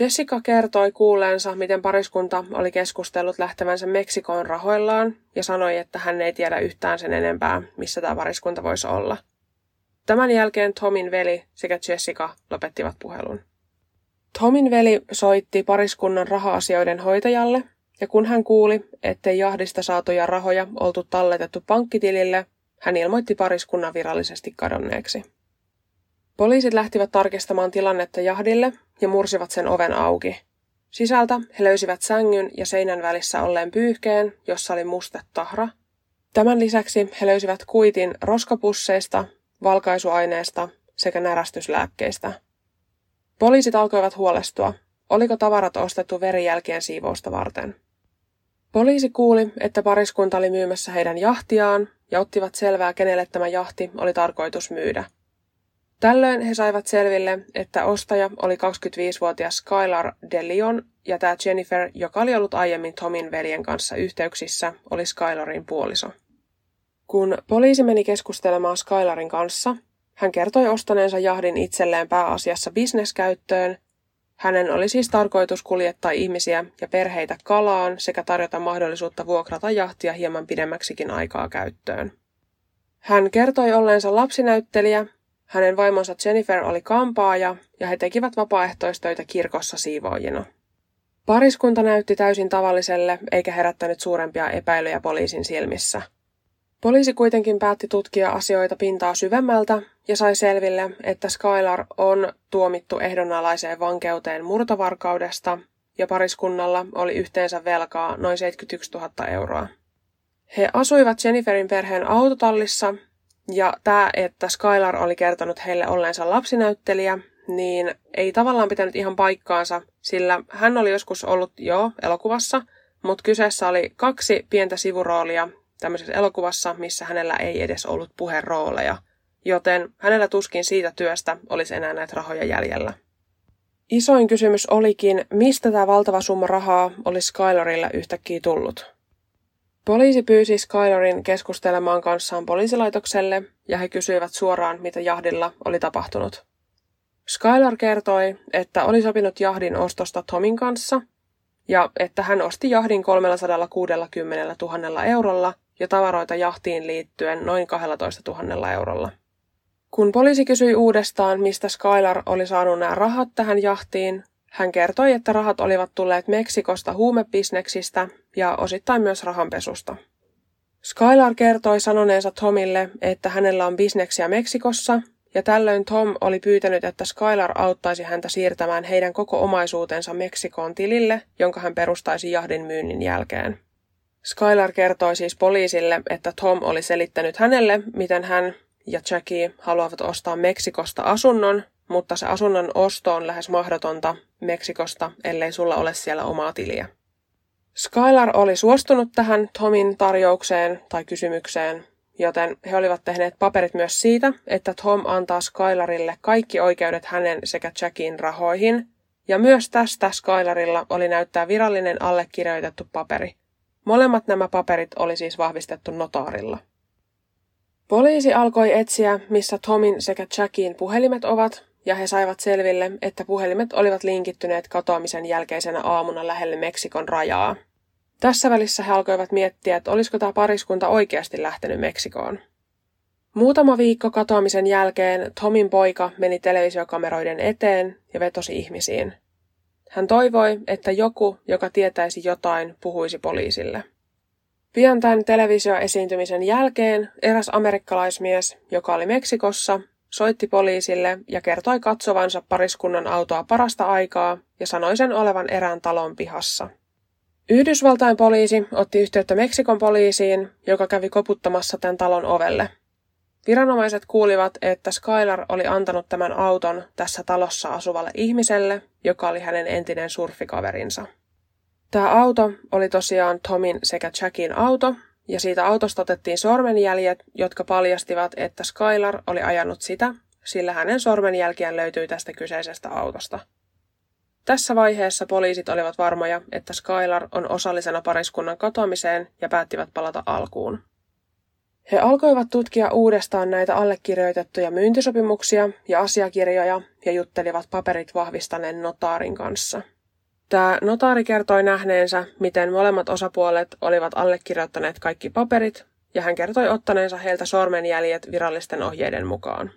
Jessica kertoi kuulleensa, miten pariskunta oli keskustellut lähtevänsä Meksikoon rahoillaan ja sanoi, että hän ei tiedä yhtään sen enempää, missä tämä pariskunta voisi olla. Tämän jälkeen Tomin veli sekä Jessica lopettivat puhelun. Tomin veli soitti pariskunnan raha-asioiden hoitajalle, ja kun hän kuuli, ettei jahdista saatuja rahoja oltu talletettu pankkitilille, hän ilmoitti pariskunnan virallisesti kadonneeksi. Poliisit lähtivät tarkistamaan tilannetta jahdille ja mursivat sen oven auki. Sisältä he löysivät sängyn ja seinän välissä olleen pyyhkeen, jossa oli tahra. Tämän lisäksi he löysivät kuitin roskapusseista, valkaisuaineesta sekä närästyslääkkeistä. Poliisit alkoivat huolestua, oliko tavarat ostettu verijälkien siivousta varten. Poliisi kuuli, että pariskunta oli myymässä heidän jahtiaan ja ottivat selvää, kenelle tämä jahti oli tarkoitus myydä – Tällöin he saivat selville, että ostaja oli 25-vuotias Skylar DeLeon ja tämä Jennifer, joka oli ollut aiemmin Tomin veljen kanssa yhteyksissä, oli Skylarin puoliso. Kun poliisi meni keskustelemaan Skylarin kanssa, hän kertoi ostaneensa jahdin itselleen pääasiassa bisneskäyttöön. Hänen oli siis tarkoitus kuljettaa ihmisiä ja perheitä kalaan sekä tarjota mahdollisuutta vuokrata jahtia hieman pidemmäksikin aikaa käyttöön. Hän kertoi olleensa lapsinäyttelijä hänen vaimonsa Jennifer oli kampaaja ja he tekivät vapaaehtoistöitä kirkossa siivoojina. Pariskunta näytti täysin tavalliselle eikä herättänyt suurempia epäilyjä poliisin silmissä. Poliisi kuitenkin päätti tutkia asioita pintaa syvemmältä ja sai selville, että Skylar on tuomittu ehdonalaiseen vankeuteen murtovarkaudesta ja pariskunnalla oli yhteensä velkaa noin 71 000 euroa. He asuivat Jenniferin perheen autotallissa ja tämä, että Skylar oli kertonut heille olleensa lapsinäyttelijä, niin ei tavallaan pitänyt ihan paikkaansa, sillä hän oli joskus ollut jo elokuvassa, mutta kyseessä oli kaksi pientä sivuroolia tämmöisessä elokuvassa, missä hänellä ei edes ollut puherooleja. joten hänellä tuskin siitä työstä olisi enää näitä rahoja jäljellä. Isoin kysymys olikin, mistä tämä valtava summa rahaa olisi Skylarille yhtäkkiä tullut. Poliisi pyysi Skylarin keskustelemaan kanssaan poliisilaitokselle ja he kysyivät suoraan, mitä jahdilla oli tapahtunut. Skylar kertoi, että oli sopinut jahdin ostosta Tomin kanssa ja että hän osti jahdin 360 000 eurolla ja tavaroita jahtiin liittyen noin 12 000 eurolla. Kun poliisi kysyi uudestaan, mistä Skylar oli saanut nämä rahat tähän jahtiin, hän kertoi, että rahat olivat tulleet Meksikosta huumebisneksistä ja osittain myös rahanpesusta. Skylar kertoi sanoneensa Tomille, että hänellä on bisneksiä Meksikossa, ja tällöin Tom oli pyytänyt, että Skylar auttaisi häntä siirtämään heidän koko omaisuutensa Meksikoon tilille, jonka hän perustaisi jahdin myynnin jälkeen. Skylar kertoi siis poliisille, että Tom oli selittänyt hänelle, miten hän ja Jackie haluavat ostaa Meksikosta asunnon, mutta se asunnon osto on lähes mahdotonta Meksikosta, ellei sulla ole siellä omaa tiliä. Skylar oli suostunut tähän Tomin tarjoukseen tai kysymykseen, joten he olivat tehneet paperit myös siitä, että Tom antaa Skylarille kaikki oikeudet hänen sekä Jackin rahoihin, ja myös tästä Skylarilla oli näyttää virallinen allekirjoitettu paperi. Molemmat nämä paperit oli siis vahvistettu notaarilla. Poliisi alkoi etsiä, missä Tomin sekä Jackin puhelimet ovat, ja he saivat selville, että puhelimet olivat linkittyneet katoamisen jälkeisenä aamuna lähelle Meksikon rajaa. Tässä välissä he alkoivat miettiä, että olisiko tämä pariskunta oikeasti lähtenyt Meksikoon. Muutama viikko katoamisen jälkeen Tomin poika meni televisiokameroiden eteen ja vetosi ihmisiin. Hän toivoi, että joku, joka tietäisi jotain, puhuisi poliisille. Pian tämän televisioesiintymisen jälkeen eräs amerikkalaismies, joka oli Meksikossa, soitti poliisille ja kertoi katsovansa pariskunnan autoa parasta aikaa ja sanoi sen olevan erään talon pihassa. Yhdysvaltain poliisi otti yhteyttä Meksikon poliisiin, joka kävi koputtamassa tämän talon ovelle. Viranomaiset kuulivat, että Skylar oli antanut tämän auton tässä talossa asuvalle ihmiselle, joka oli hänen entinen surfikaverinsa. Tämä auto oli tosiaan Tomin sekä Jackin auto, ja siitä autosta otettiin sormenjäljet, jotka paljastivat, että Skylar oli ajanut sitä, sillä hänen sormenjälkiään löytyi tästä kyseisestä autosta. Tässä vaiheessa poliisit olivat varmoja, että Skylar on osallisena pariskunnan katoamiseen ja päättivät palata alkuun. He alkoivat tutkia uudestaan näitä allekirjoitettuja myyntisopimuksia ja asiakirjoja ja juttelivat paperit vahvistaneen notaarin kanssa – Tämä notaari kertoi nähneensä, miten molemmat osapuolet olivat allekirjoittaneet kaikki paperit, ja hän kertoi ottaneensa heiltä sormenjäljet virallisten ohjeiden mukaan.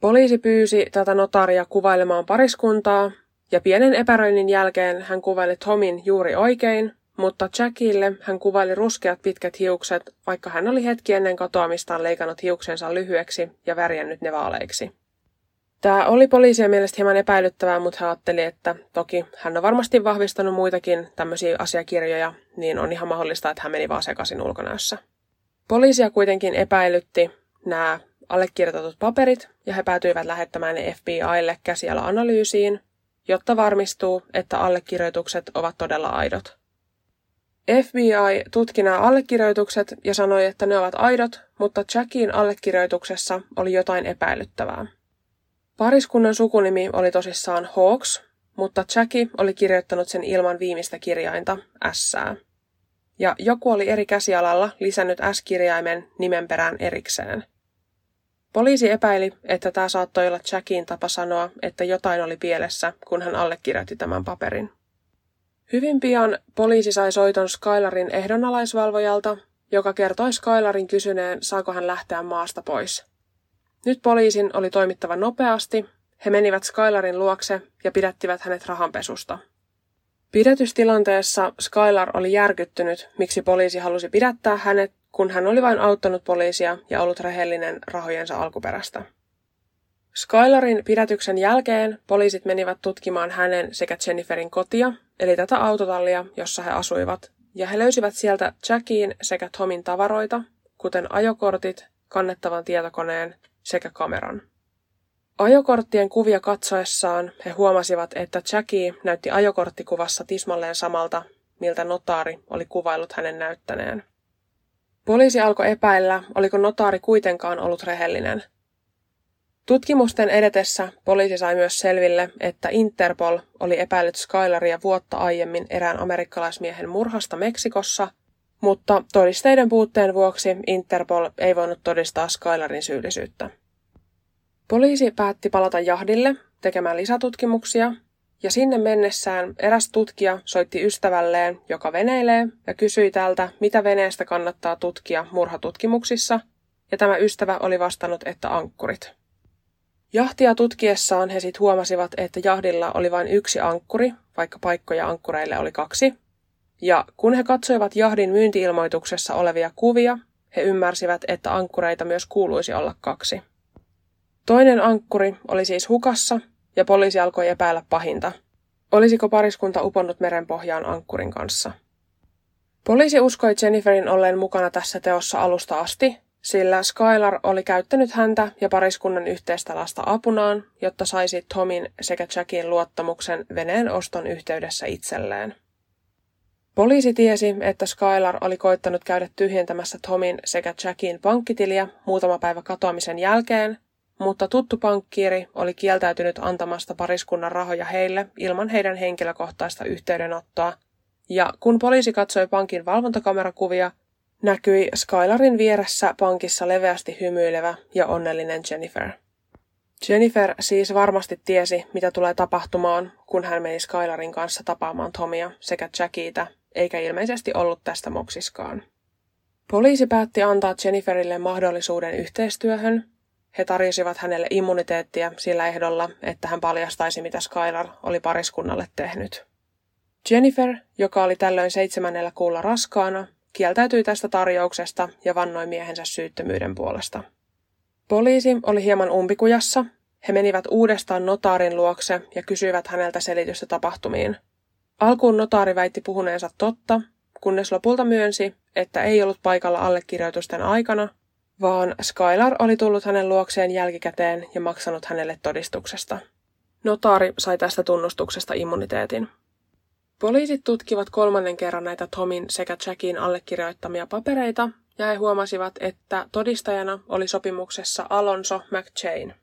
Poliisi pyysi tätä notaria kuvailemaan pariskuntaa, ja pienen epäröinnin jälkeen hän kuvaili Tomin juuri oikein, mutta Jackille hän kuvaili ruskeat pitkät hiukset, vaikka hän oli hetki ennen katoamistaan leikannut hiuksensa lyhyeksi ja värjännyt ne vaaleiksi. Tämä oli poliisien mielestä hieman epäilyttävää, mutta hän ajatteli, että toki hän on varmasti vahvistanut muitakin tämmöisiä asiakirjoja, niin on ihan mahdollista, että hän meni vaan sekaisin ulkonäössä. Poliisia kuitenkin epäilytti nämä allekirjoitetut paperit, ja he päätyivät lähettämään ne FBIlle käsiala-analyysiin, jotta varmistuu, että allekirjoitukset ovat todella aidot. FBI tutki nämä allekirjoitukset ja sanoi, että ne ovat aidot, mutta Jackin allekirjoituksessa oli jotain epäilyttävää. Pariskunnan sukunimi oli tosissaan Hawks, mutta Jackie oli kirjoittanut sen ilman viimeistä kirjainta, S. Ja joku oli eri käsialalla lisännyt S-kirjaimen nimen perään erikseen. Poliisi epäili, että tämä saattoi olla Jackin tapa sanoa, että jotain oli pielessä, kun hän allekirjoitti tämän paperin. Hyvin pian poliisi sai soiton Skylarin ehdonalaisvalvojalta, joka kertoi Skylarin kysyneen, saako hän lähteä maasta pois – nyt poliisin oli toimittava nopeasti. He menivät Skylarin luokse ja pidättivät hänet rahanpesusta. Pidätystilanteessa Skylar oli järkyttynyt, miksi poliisi halusi pidättää hänet, kun hän oli vain auttanut poliisia ja ollut rehellinen rahojensa alkuperästä. Skylarin pidätyksen jälkeen poliisit menivät tutkimaan hänen sekä Jenniferin kotia, eli tätä autotallia, jossa he asuivat, ja he löysivät sieltä Jackiin sekä Tomin tavaroita, kuten ajokortit, kannettavan tietokoneen sekä kameran. Ajokorttien kuvia katsoessaan he huomasivat, että Jackie näytti ajokorttikuvassa tismalleen samalta, miltä notaari oli kuvailut hänen näyttäneen. Poliisi alkoi epäillä, oliko notaari kuitenkaan ollut rehellinen. Tutkimusten edetessä poliisi sai myös selville, että Interpol oli epäillyt Skylaria vuotta aiemmin erään amerikkalaismiehen murhasta Meksikossa, mutta todisteiden puutteen vuoksi Interpol ei voinut todistaa Skylarin syyllisyyttä. Poliisi päätti palata jahdille tekemään lisätutkimuksia, ja sinne mennessään eräs tutkija soitti ystävälleen, joka veneilee, ja kysyi tältä, mitä veneestä kannattaa tutkia murhatutkimuksissa, ja tämä ystävä oli vastannut, että ankkurit. Jahtia tutkiessaan he sitten huomasivat, että jahdilla oli vain yksi ankkuri, vaikka paikkoja ankkureille oli kaksi. Ja kun he katsoivat jahdin myyntiilmoituksessa olevia kuvia, he ymmärsivät, että ankkureita myös kuuluisi olla kaksi. Toinen ankkuri oli siis hukassa ja poliisi alkoi epäillä pahinta. Olisiko pariskunta uponnut merenpohjaan ankkurin kanssa? Poliisi uskoi Jenniferin olleen mukana tässä teossa alusta asti, sillä Skylar oli käyttänyt häntä ja pariskunnan yhteistä lasta apunaan, jotta saisi Tomin sekä Jackin luottamuksen veneen oston yhteydessä itselleen. Poliisi tiesi, että Skylar oli koittanut käydä tyhjentämässä Tomin sekä Jackin pankkitiliä muutama päivä katoamisen jälkeen, mutta tuttu pankkiiri oli kieltäytynyt antamasta pariskunnan rahoja heille ilman heidän henkilökohtaista yhteydenottoa, ja kun poliisi katsoi pankin valvontakamerakuvia, näkyi Skylarin vieressä pankissa leveästi hymyilevä ja onnellinen Jennifer. Jennifer siis varmasti tiesi, mitä tulee tapahtumaan, kun hän meni Skylarin kanssa tapaamaan Tomia sekä Jackiitä, eikä ilmeisesti ollut tästä moksiskaan. Poliisi päätti antaa Jenniferille mahdollisuuden yhteistyöhön, he tarjosivat hänelle immuniteettia sillä ehdolla, että hän paljastaisi, mitä Skylar oli pariskunnalle tehnyt. Jennifer, joka oli tällöin seitsemännellä kuulla raskaana, kieltäytyi tästä tarjouksesta ja vannoi miehensä syyttömyyden puolesta. Poliisi oli hieman umpikujassa. He menivät uudestaan notaarin luokse ja kysyivät häneltä selitystä tapahtumiin. Alkuun notaari väitti puhuneensa totta, kunnes lopulta myönsi, että ei ollut paikalla allekirjoitusten aikana vaan Skylar oli tullut hänen luokseen jälkikäteen ja maksanut hänelle todistuksesta. Notaari sai tästä tunnustuksesta immuniteetin. Poliisit tutkivat kolmannen kerran näitä Tomin sekä Jackin allekirjoittamia papereita, ja he huomasivat, että todistajana oli sopimuksessa Alonso McChain.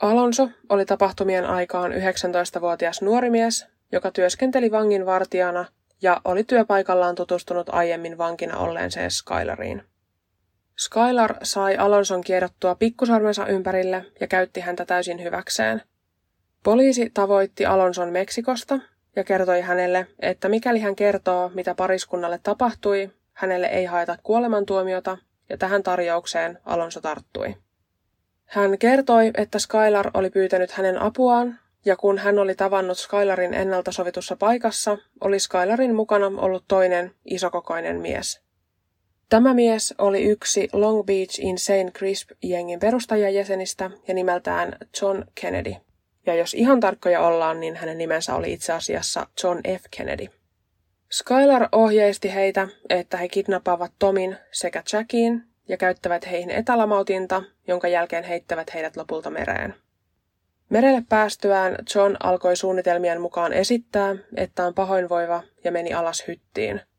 Alonso oli tapahtumien aikaan 19-vuotias nuori mies, joka työskenteli vangin vartijana ja oli työpaikallaan tutustunut aiemmin vankina olleeseen Skylariin. Skylar sai Alonson kierrottua pikkusarmensa ympärille ja käytti häntä täysin hyväkseen. Poliisi tavoitti Alonson Meksikosta ja kertoi hänelle, että mikäli hän kertoo, mitä pariskunnalle tapahtui, hänelle ei haeta kuolemantuomiota, ja tähän tarjoukseen Alonso tarttui. Hän kertoi, että Skylar oli pyytänyt hänen apuaan, ja kun hän oli tavannut Skylarin ennalta sovitussa paikassa, oli Skylarin mukana ollut toinen isokokoinen mies. Tämä mies oli yksi Long Beach Insane Crisp-jengin perustajajäsenistä ja nimeltään John Kennedy. Ja jos ihan tarkkoja ollaan, niin hänen nimensä oli itse asiassa John F. Kennedy. Skylar ohjeisti heitä, että he kidnappaavat Tomin sekä Jackin ja käyttävät heihin etälamautinta, jonka jälkeen heittävät heidät lopulta mereen. Merelle päästyään John alkoi suunnitelmien mukaan esittää, että on pahoinvoiva ja meni alas hyttiin –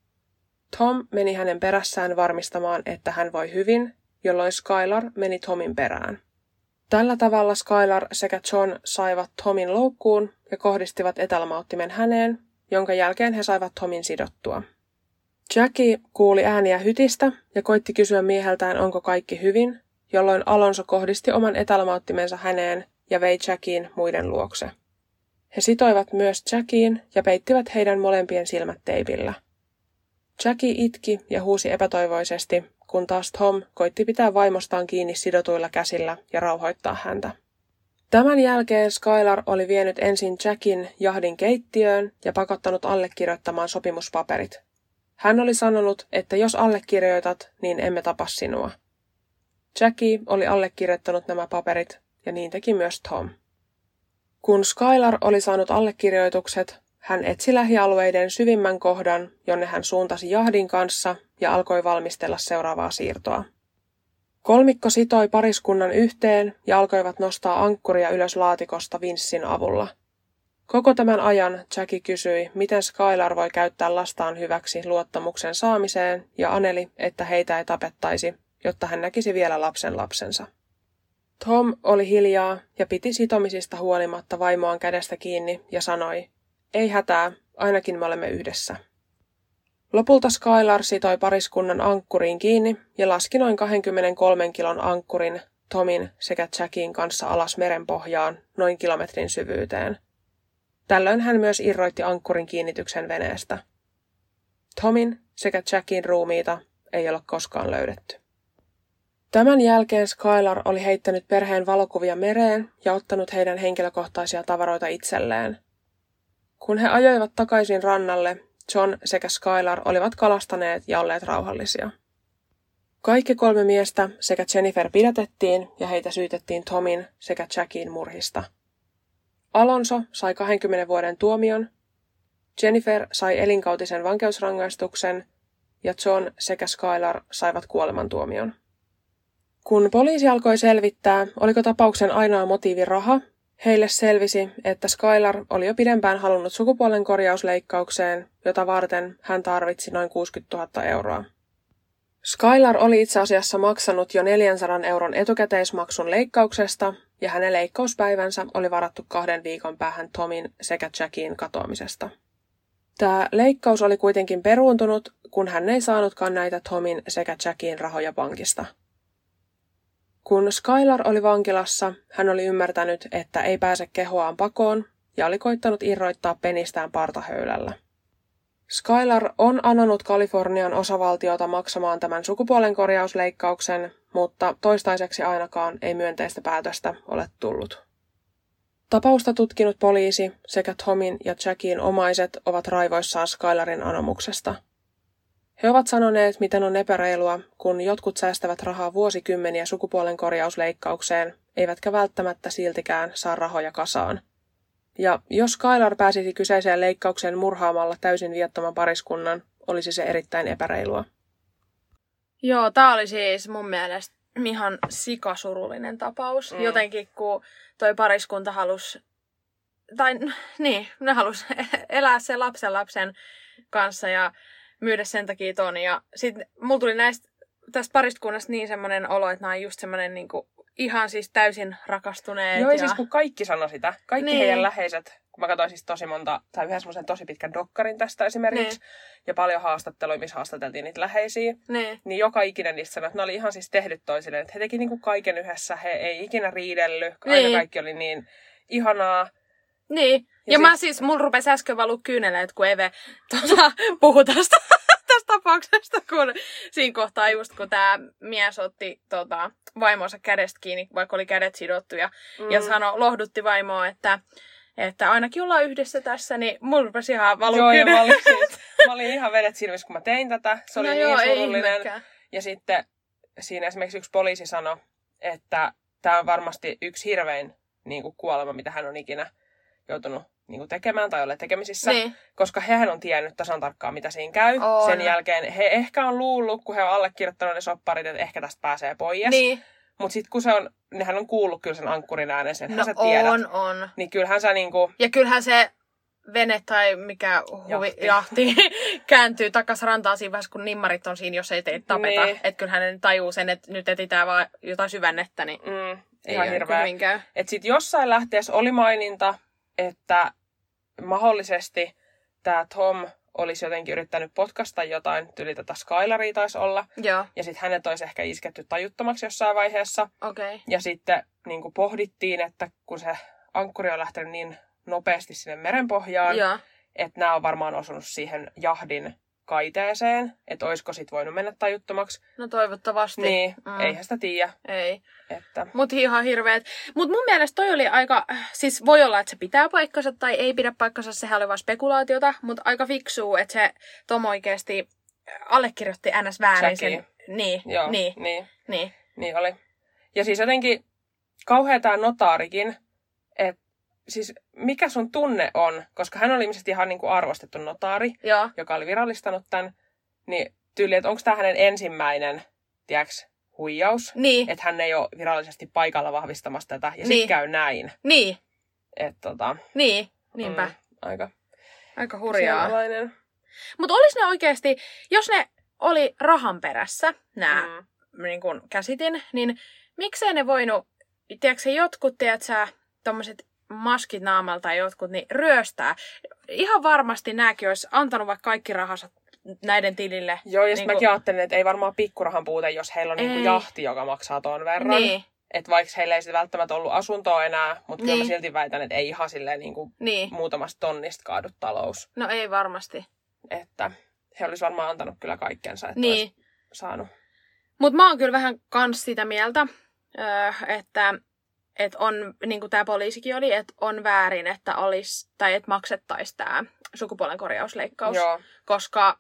Tom meni hänen perässään varmistamaan, että hän voi hyvin, jolloin Skylar meni Tomin perään. Tällä tavalla Skylar sekä John saivat Tomin loukkuun ja kohdistivat etelmauttimen häneen, jonka jälkeen he saivat Tomin sidottua. Jackie kuuli ääniä hytistä ja koitti kysyä mieheltään, onko kaikki hyvin, jolloin Alonso kohdisti oman etelmauttimensa häneen ja vei Jackiin muiden luokse. He sitoivat myös Jackiin ja peittivät heidän molempien silmät teipillä. Jackie itki ja huusi epätoivoisesti, kun taas Tom koitti pitää vaimostaan kiinni sidotuilla käsillä ja rauhoittaa häntä. Tämän jälkeen Skylar oli vienyt ensin Jackin jahdin keittiöön ja pakottanut allekirjoittamaan sopimuspaperit. Hän oli sanonut, että jos allekirjoitat, niin emme tapa sinua. Jackie oli allekirjoittanut nämä paperit ja niin teki myös Tom. Kun Skylar oli saanut allekirjoitukset, hän etsi lähialueiden syvimmän kohdan, jonne hän suuntasi jahdin kanssa ja alkoi valmistella seuraavaa siirtoa. Kolmikko sitoi pariskunnan yhteen ja alkoivat nostaa ankkuria ylös laatikosta Vinssin avulla. Koko tämän ajan Jackie kysyi, miten Skylar voi käyttää lastaan hyväksi luottamuksen saamiseen ja aneli, että heitä ei tapettaisi, jotta hän näkisi vielä lapsen lapsensa. Tom oli hiljaa ja piti sitomisista huolimatta vaimoaan kädestä kiinni ja sanoi, ei hätää, ainakin me olemme yhdessä. Lopulta Skylar sitoi pariskunnan ankkuriin kiinni ja laski noin 23 kilon ankkurin Tomin sekä Jackin kanssa alas merenpohjaan noin kilometrin syvyyteen. Tällöin hän myös irroitti ankkurin kiinnityksen veneestä. Tomin sekä Jackin ruumiita ei ole koskaan löydetty. Tämän jälkeen Skylar oli heittänyt perheen valokuvia mereen ja ottanut heidän henkilökohtaisia tavaroita itselleen. Kun he ajoivat takaisin rannalle, John sekä Skylar olivat kalastaneet ja olleet rauhallisia. Kaikki kolme miestä sekä Jennifer pidätettiin ja heitä syytettiin Tomin sekä Jackin murhista. Alonso sai 20 vuoden tuomion, Jennifer sai elinkautisen vankeusrangaistuksen ja John sekä Skylar saivat kuolemantuomion. Kun poliisi alkoi selvittää, oliko tapauksen ainoa motiivi raha, heille selvisi, että Skylar oli jo pidempään halunnut sukupuolen korjausleikkaukseen, jota varten hän tarvitsi noin 60 000 euroa. Skylar oli itse asiassa maksanut jo 400 euron etukäteismaksun leikkauksesta, ja hänen leikkauspäivänsä oli varattu kahden viikon päähän Tomin sekä Jackin katoamisesta. Tämä leikkaus oli kuitenkin peruuntunut, kun hän ei saanutkaan näitä Tomin sekä Jackin rahoja pankista – kun Skylar oli vankilassa, hän oli ymmärtänyt, että ei pääse kehoaan pakoon ja oli koittanut irroittaa penistään partahöylällä. Skylar on anonut Kalifornian osavaltiota maksamaan tämän sukupuolen korjausleikkauksen, mutta toistaiseksi ainakaan ei myönteistä päätöstä ole tullut. Tapausta tutkinut poliisi sekä Tomin ja Jackin omaiset ovat raivoissaan Skylarin anomuksesta – he ovat sanoneet, miten on epäreilua, kun jotkut säästävät rahaa vuosikymmeniä sukupuolen korjausleikkaukseen, eivätkä välttämättä siltikään saa rahoja kasaan. Ja jos Kailar pääsisi kyseiseen leikkaukseen murhaamalla täysin viattoman pariskunnan, olisi se erittäin epäreilua. Joo, tää oli siis mun mielestä ihan sikasurullinen tapaus. Mm. Jotenkin kun toi pariskunta halus tai niin, ne halus elää sen lapsen lapsen kanssa ja myydä sen takia ton. Ja sitten mulla tuli näistä, tästä pariskunnasta niin semmoinen olo, että nämä on just semmoinen niinku, ihan siis täysin rakastuneet. Joo, ja... siis kun kaikki sanoi sitä, kaikki niin. heidän läheiset, kun mä katsoin siis tosi monta, tai yhden semmoisen tosi pitkän dokkarin tästä esimerkiksi, niin. ja paljon haastatteluja, missä haastateltiin niitä läheisiä, niin, niin joka ikinen niistä sanoi, että ne oli ihan siis tehnyt toisilleen, että he teki niinku kaiken yhdessä, he ei ikinä riidellyt, aina niin. kaikki oli niin ihanaa, niin. Ja, ja sit... mä siis, mulla rupesi äsken valua kyyneleet, kun Eve tuota, puhui tästä tapauksesta, kun siinä kohtaa just kun tämä mies otti tota, vaimonsa kädestä kiinni, vaikka oli kädet sidottu, ja, mm. ja sano, lohdutti vaimoa, että että ainakin ollaan yhdessä tässä, niin mulla rupesi ihan valua Joo, mä olin, siis, mä olin ihan vedet silmissä, kun mä tein tätä. Se oli no niin joo, surullinen. Ja sitten siinä esimerkiksi yksi poliisi sanoi, että tämä on varmasti yksi hirvein niin kuin kuolema, mitä hän on ikinä joutunut niin kuin tekemään tai ole tekemisissä, niin. koska hehän on tiennyt tasan tarkkaan, mitä siinä käy. On. Sen jälkeen he ehkä on luullut, kun he on allekirjoittanut ne sopparit, että ehkä tästä pääsee pois. Niin. Mutta sitten kun se on, nehän on kuullut kyllä sen ankkurin äänen, sen no sä tiedät. on, on. Niin kyllähän sä niinku... Ja kyllähän se vene tai mikä huvi, jahti, jahti kääntyy takas rantaan siinä vaiheessa, kun nimmarit on siinä, jos ei teitä tapeta. Niin. Että kyllähän ne tajuu sen, että nyt etsitään vaan jotain syvännettä, niin mm, ei ihan hirveä. Että sit jossain lähteessä oli maininta, että mahdollisesti tämä Tom olisi jotenkin yrittänyt potkasta jotain, tyli tätä Skylaria taisi olla. Joo. Ja sitten hänet olisi ehkä isketty tajuttomaksi jossain vaiheessa. Okay. Ja sitten niin kuin pohdittiin, että kun se ankkuri on lähtenyt niin nopeasti sinne merenpohjaan, Joo. että nämä on varmaan osunut siihen jahdin kaiteeseen, että olisiko sit voinut mennä tajuttomaksi. No toivottavasti. Niin, mm. eihän sitä tiedä. Ei. Että... Mut ihan hirveet. Mut mun mielestä toi oli aika, siis voi olla, että se pitää paikkansa tai ei pidä paikkansa, sehän oli vaan spekulaatiota, mutta aika fiksuu, että se Tom oikeasti allekirjoitti NS väärin sen. Niin, Joo, niin, niin. Niin. Niin oli. Ja siis jotenkin kauhea tämä notaarikin, että siis mikä sun tunne on, koska hän oli ilmeisesti ihan niin kuin arvostettu notaari, Joo. joka oli virallistanut tämän, niin tyyli, että onko tämä hänen ensimmäinen, tiedäks, huijaus, niin. että hän ei ole virallisesti paikalla vahvistamassa tätä, ja niin. sitten käy näin. Niin. Et, tota, niin, niinpä. Mm, aika, aika hurjaa. Mutta olisi ne oikeasti, jos ne oli rahan perässä, nämä mm. niin kun käsitin, niin miksei ne voinut tiedätkö, jotkut, tiedätkö, sä, tommoset maskit naamalta tai jotkut, niin ryöstää. Ihan varmasti nämäkin olisi antanut vaikka kaikki rahansa näiden tilille. Joo, ja Niin niin kun- mäkin ajattelin, että ei varmaan pikkurahan puute, jos heillä on Ei. niinku jahti, joka maksaa ton verran. Niin, Että vaikka heillä ei välttämättä ollut asuntoa enää, mutta kyllä mä Niin. silti väitän, että ei ihan silleen niinku niin. muutamasta tonnista kaadu talous. No ei varmasti. Että he olisi varmaan antanut kyllä kaikkensa, että Niin. olisi saanut. Mutta mä oon kyllä vähän kans sitä mieltä, öö, että et on, niin kuin tämä poliisikin oli, että on väärin, että olisi, tai että maksettaisiin tämä sukupuolen korjausleikkaus. Joo, Koska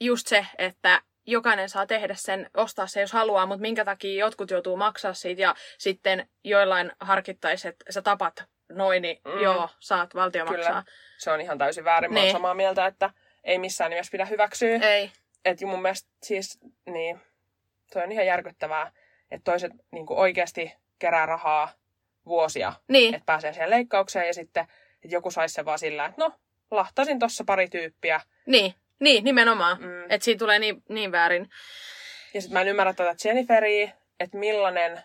just se, että jokainen saa tehdä sen, ostaa se jos haluaa, mutta minkä takia jotkut joutuu maksaa siitä ja sitten joillain harkittaisi, että sä tapat noin, niin Mm. joo, saat valtio Kyllä. maksaa. se on ihan täysin väärin. Mä Niin. samaa mieltä, että ei missään nimessä pidä hyväksyä. Ei. Että mun mielestä siis, niin, toi on ihan järkyttävää, että toiset niin oikeasti kerää rahaa vuosia, Niin, että pääsee siihen leikkaukseen ja sitten että joku saisi sen vaan sillä, että no, lahtasin tossa pari tyyppiä. niin, niin, nimenomaan. Mm. Että siitä tulee niin, niin väärin. Ja sitten mä en ymmärrä tätä Jenniferia, että millainen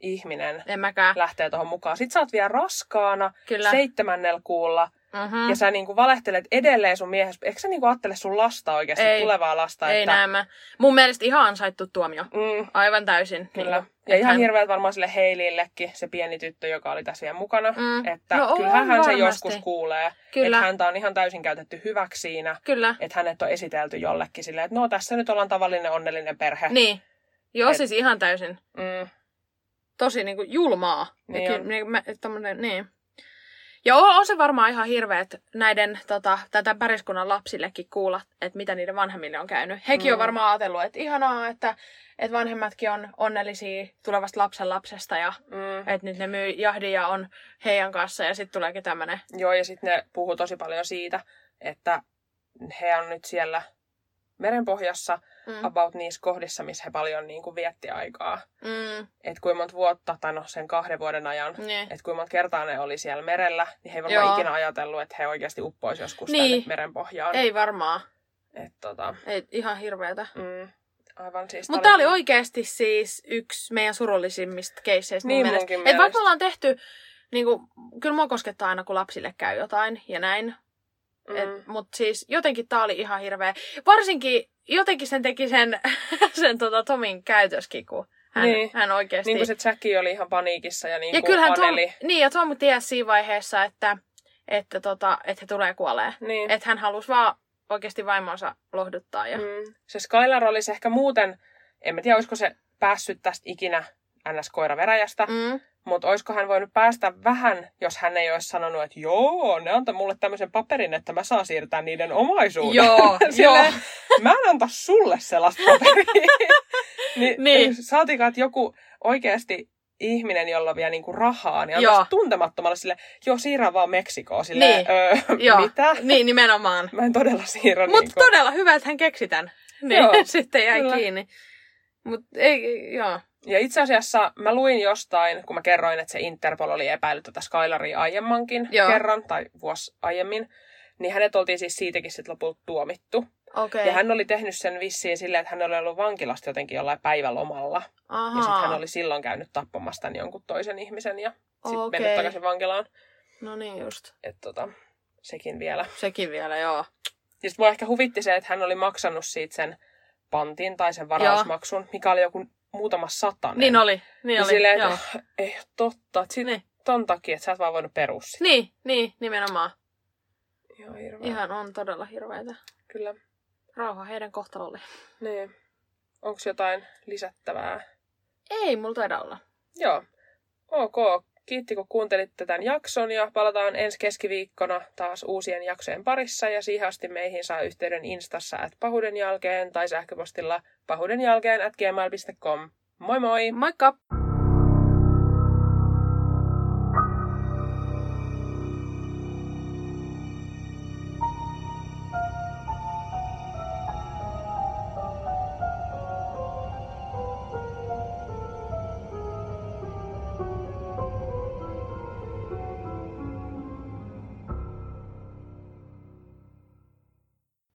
ihminen En mäkään. lähtee tuohon mukaan. Sitten sä oot vielä raskaana Kyllä. seitsemännellä kuulla Mm-hmm. ja sä niinku valehtelet edelleen sun miehes. Eikö sä niinku ajattele sun lasta oikeasti, Ei. tulevaa lasta? Ei että... näe mä. Mun mielestä ihan ansaittu tuomio. Mm, Aivan täysin. Kyllä. Niin, ja ihan hän- hirveät varmaan sille Heilillekin, se pieni tyttö, joka oli tässä vielä mukana. Mm. Että No kyllähän hän se joskus kuulee. Kyllä. Että häntä on ihan täysin käytetty hyväksi siinä. Kyllä. Että hänet on esitelty jollekin silleen, että no tässä nyt ollaan tavallinen onnellinen perhe. Niin. Joo, Et- siis ihan täysin. Mm, Tosi niinku julmaa. Niin ja on. ky- niin, mä, tommonen, niin. Ja on, on se varmaan ihan hirveä, että näiden tota, tätä pariskunnan lapsillekin kuulla, että mitä niiden vanhemmille on käynyt. Hekin mm. on varmaan ajatellut, että ihanaa, että, että vanhemmatkin on onnellisia tulevasta lapsen lapsesta ja mm. että nyt ne myy jahdin ja on heidän kanssa ja sitten tuleekin tämmönen. Joo, ja sitten ne puhuu tosi paljon siitä, että he on nyt siellä merenpohjassa Mm. about niissä kohdissa, missä he paljon niin kuin vietti aikaa. Mm. Että kuinka monta vuotta, tai no sen kahden vuoden ajan, Niin. että kuinka monta kertaa ne oli siellä merellä, niin he ei varmaan Joo. ikinä ajatellut, että he oikeasti uppoisi joskus Niin. tänne merenpohjaan. Ei varmaan. Et, tota, Ei, ihan hirveetä. mm, aivan siis. Mutta tämä oli oikeasti siis yksi meidän surullisimmista keisseistä Niin mun mielestä. munkin Et vaikka mielestä. me ollaan tehty, niin kuin, kyllä mua koskettaa aina, kun lapsille käy jotain ja näin. Mm. Mutta siis jotenkin tää oli ihan hirveä. Varsinkin jotenkin sen teki sen, sen tota Tomin käytöskin, kun hän, Niin. hän oikeasti... Niin kuin se Jackie oli ihan paniikissa ja niin ja kyllähän Tom, paneli. niin, ja Tom tiesi siinä vaiheessa, että, että, tota, että he tulee kuolee. Niin. Että hän halusi vaan oikeasti vaimonsa lohduttaa. Ja... Mm. Se Skylar olisi ehkä muuten, en mä tiedä, olisiko se päässyt tästä ikinä ns. koiraveräjästä, mm. Mutta olisiko hän voinut päästä vähän, jos hän ei olisi sanonut, että joo, ne antaa mulle tämmöisen paperin, että mä saan siirtää niiden omaisuuden. Joo, Silleen, joo. mä en anta sulle sellaista paperia. Niin, Niin. Saatikaan, että joku oikeasti ihminen, jolla on vielä niinku rahaa, niin antaisi tuntemattomalle sille, joo, siirrä vaan Meksikoon. Sille, Niin. öö, Joo, mitä? niin nimenomaan. Mä en todella siirrä Mutta niinku. todella hyvä, että hän keksi tämän. Niin, Joo, sitten jäi kyllä. kiinni. Mutta ei, joo. Ja itse asiassa mä luin jostain, kun mä kerroin, että se Interpol oli epäillyt tätä Skylaria aiemmankin Joo. kerran, tai vuosi aiemmin, niin hänet oltiin siis siitäkin sitten lopulta tuomittu. Okei. Ja hän oli tehnyt sen vissiin silleen, että hän oli ollut vankilasta jotenkin jollain päivälomalla. Ahaa. Ja sitten hän oli silloin käynyt tappamassa tämän jonkun toisen ihmisen ja sitten Okei. mennyt takaisin vankilaan. No niin just. Että tota, sekin vielä. Sekin vielä, joo. Ja sitten mua ehkä huvitti se, että hän oli maksanut siitä sen pantin tai sen varausmaksun, mikä oli joku muutama satanen. Niin oli. Niin Ja oli. silleen, joo. että ei totta. Että sit Niin. ton takia, että sä et vaan voinut perua sitä. Niin, niin, nimenomaan. Ihan hirveä. Ihan on todella hirveitä. Kyllä. Rauha heidän kohtalolle. Niin. Onko jotain lisättävää? Ei, mulla taida olla. Joo. Ok. Kiitti, kun kuuntelitte tämän jakson ja palataan ensi keskiviikkona taas uusien jaksojen parissa ja siihen asti meihin saa yhteyden instassa at pahuuden jälkeen tai sähköpostilla pahuuden jälkeen at gmail.com. Moi moi! Moikka!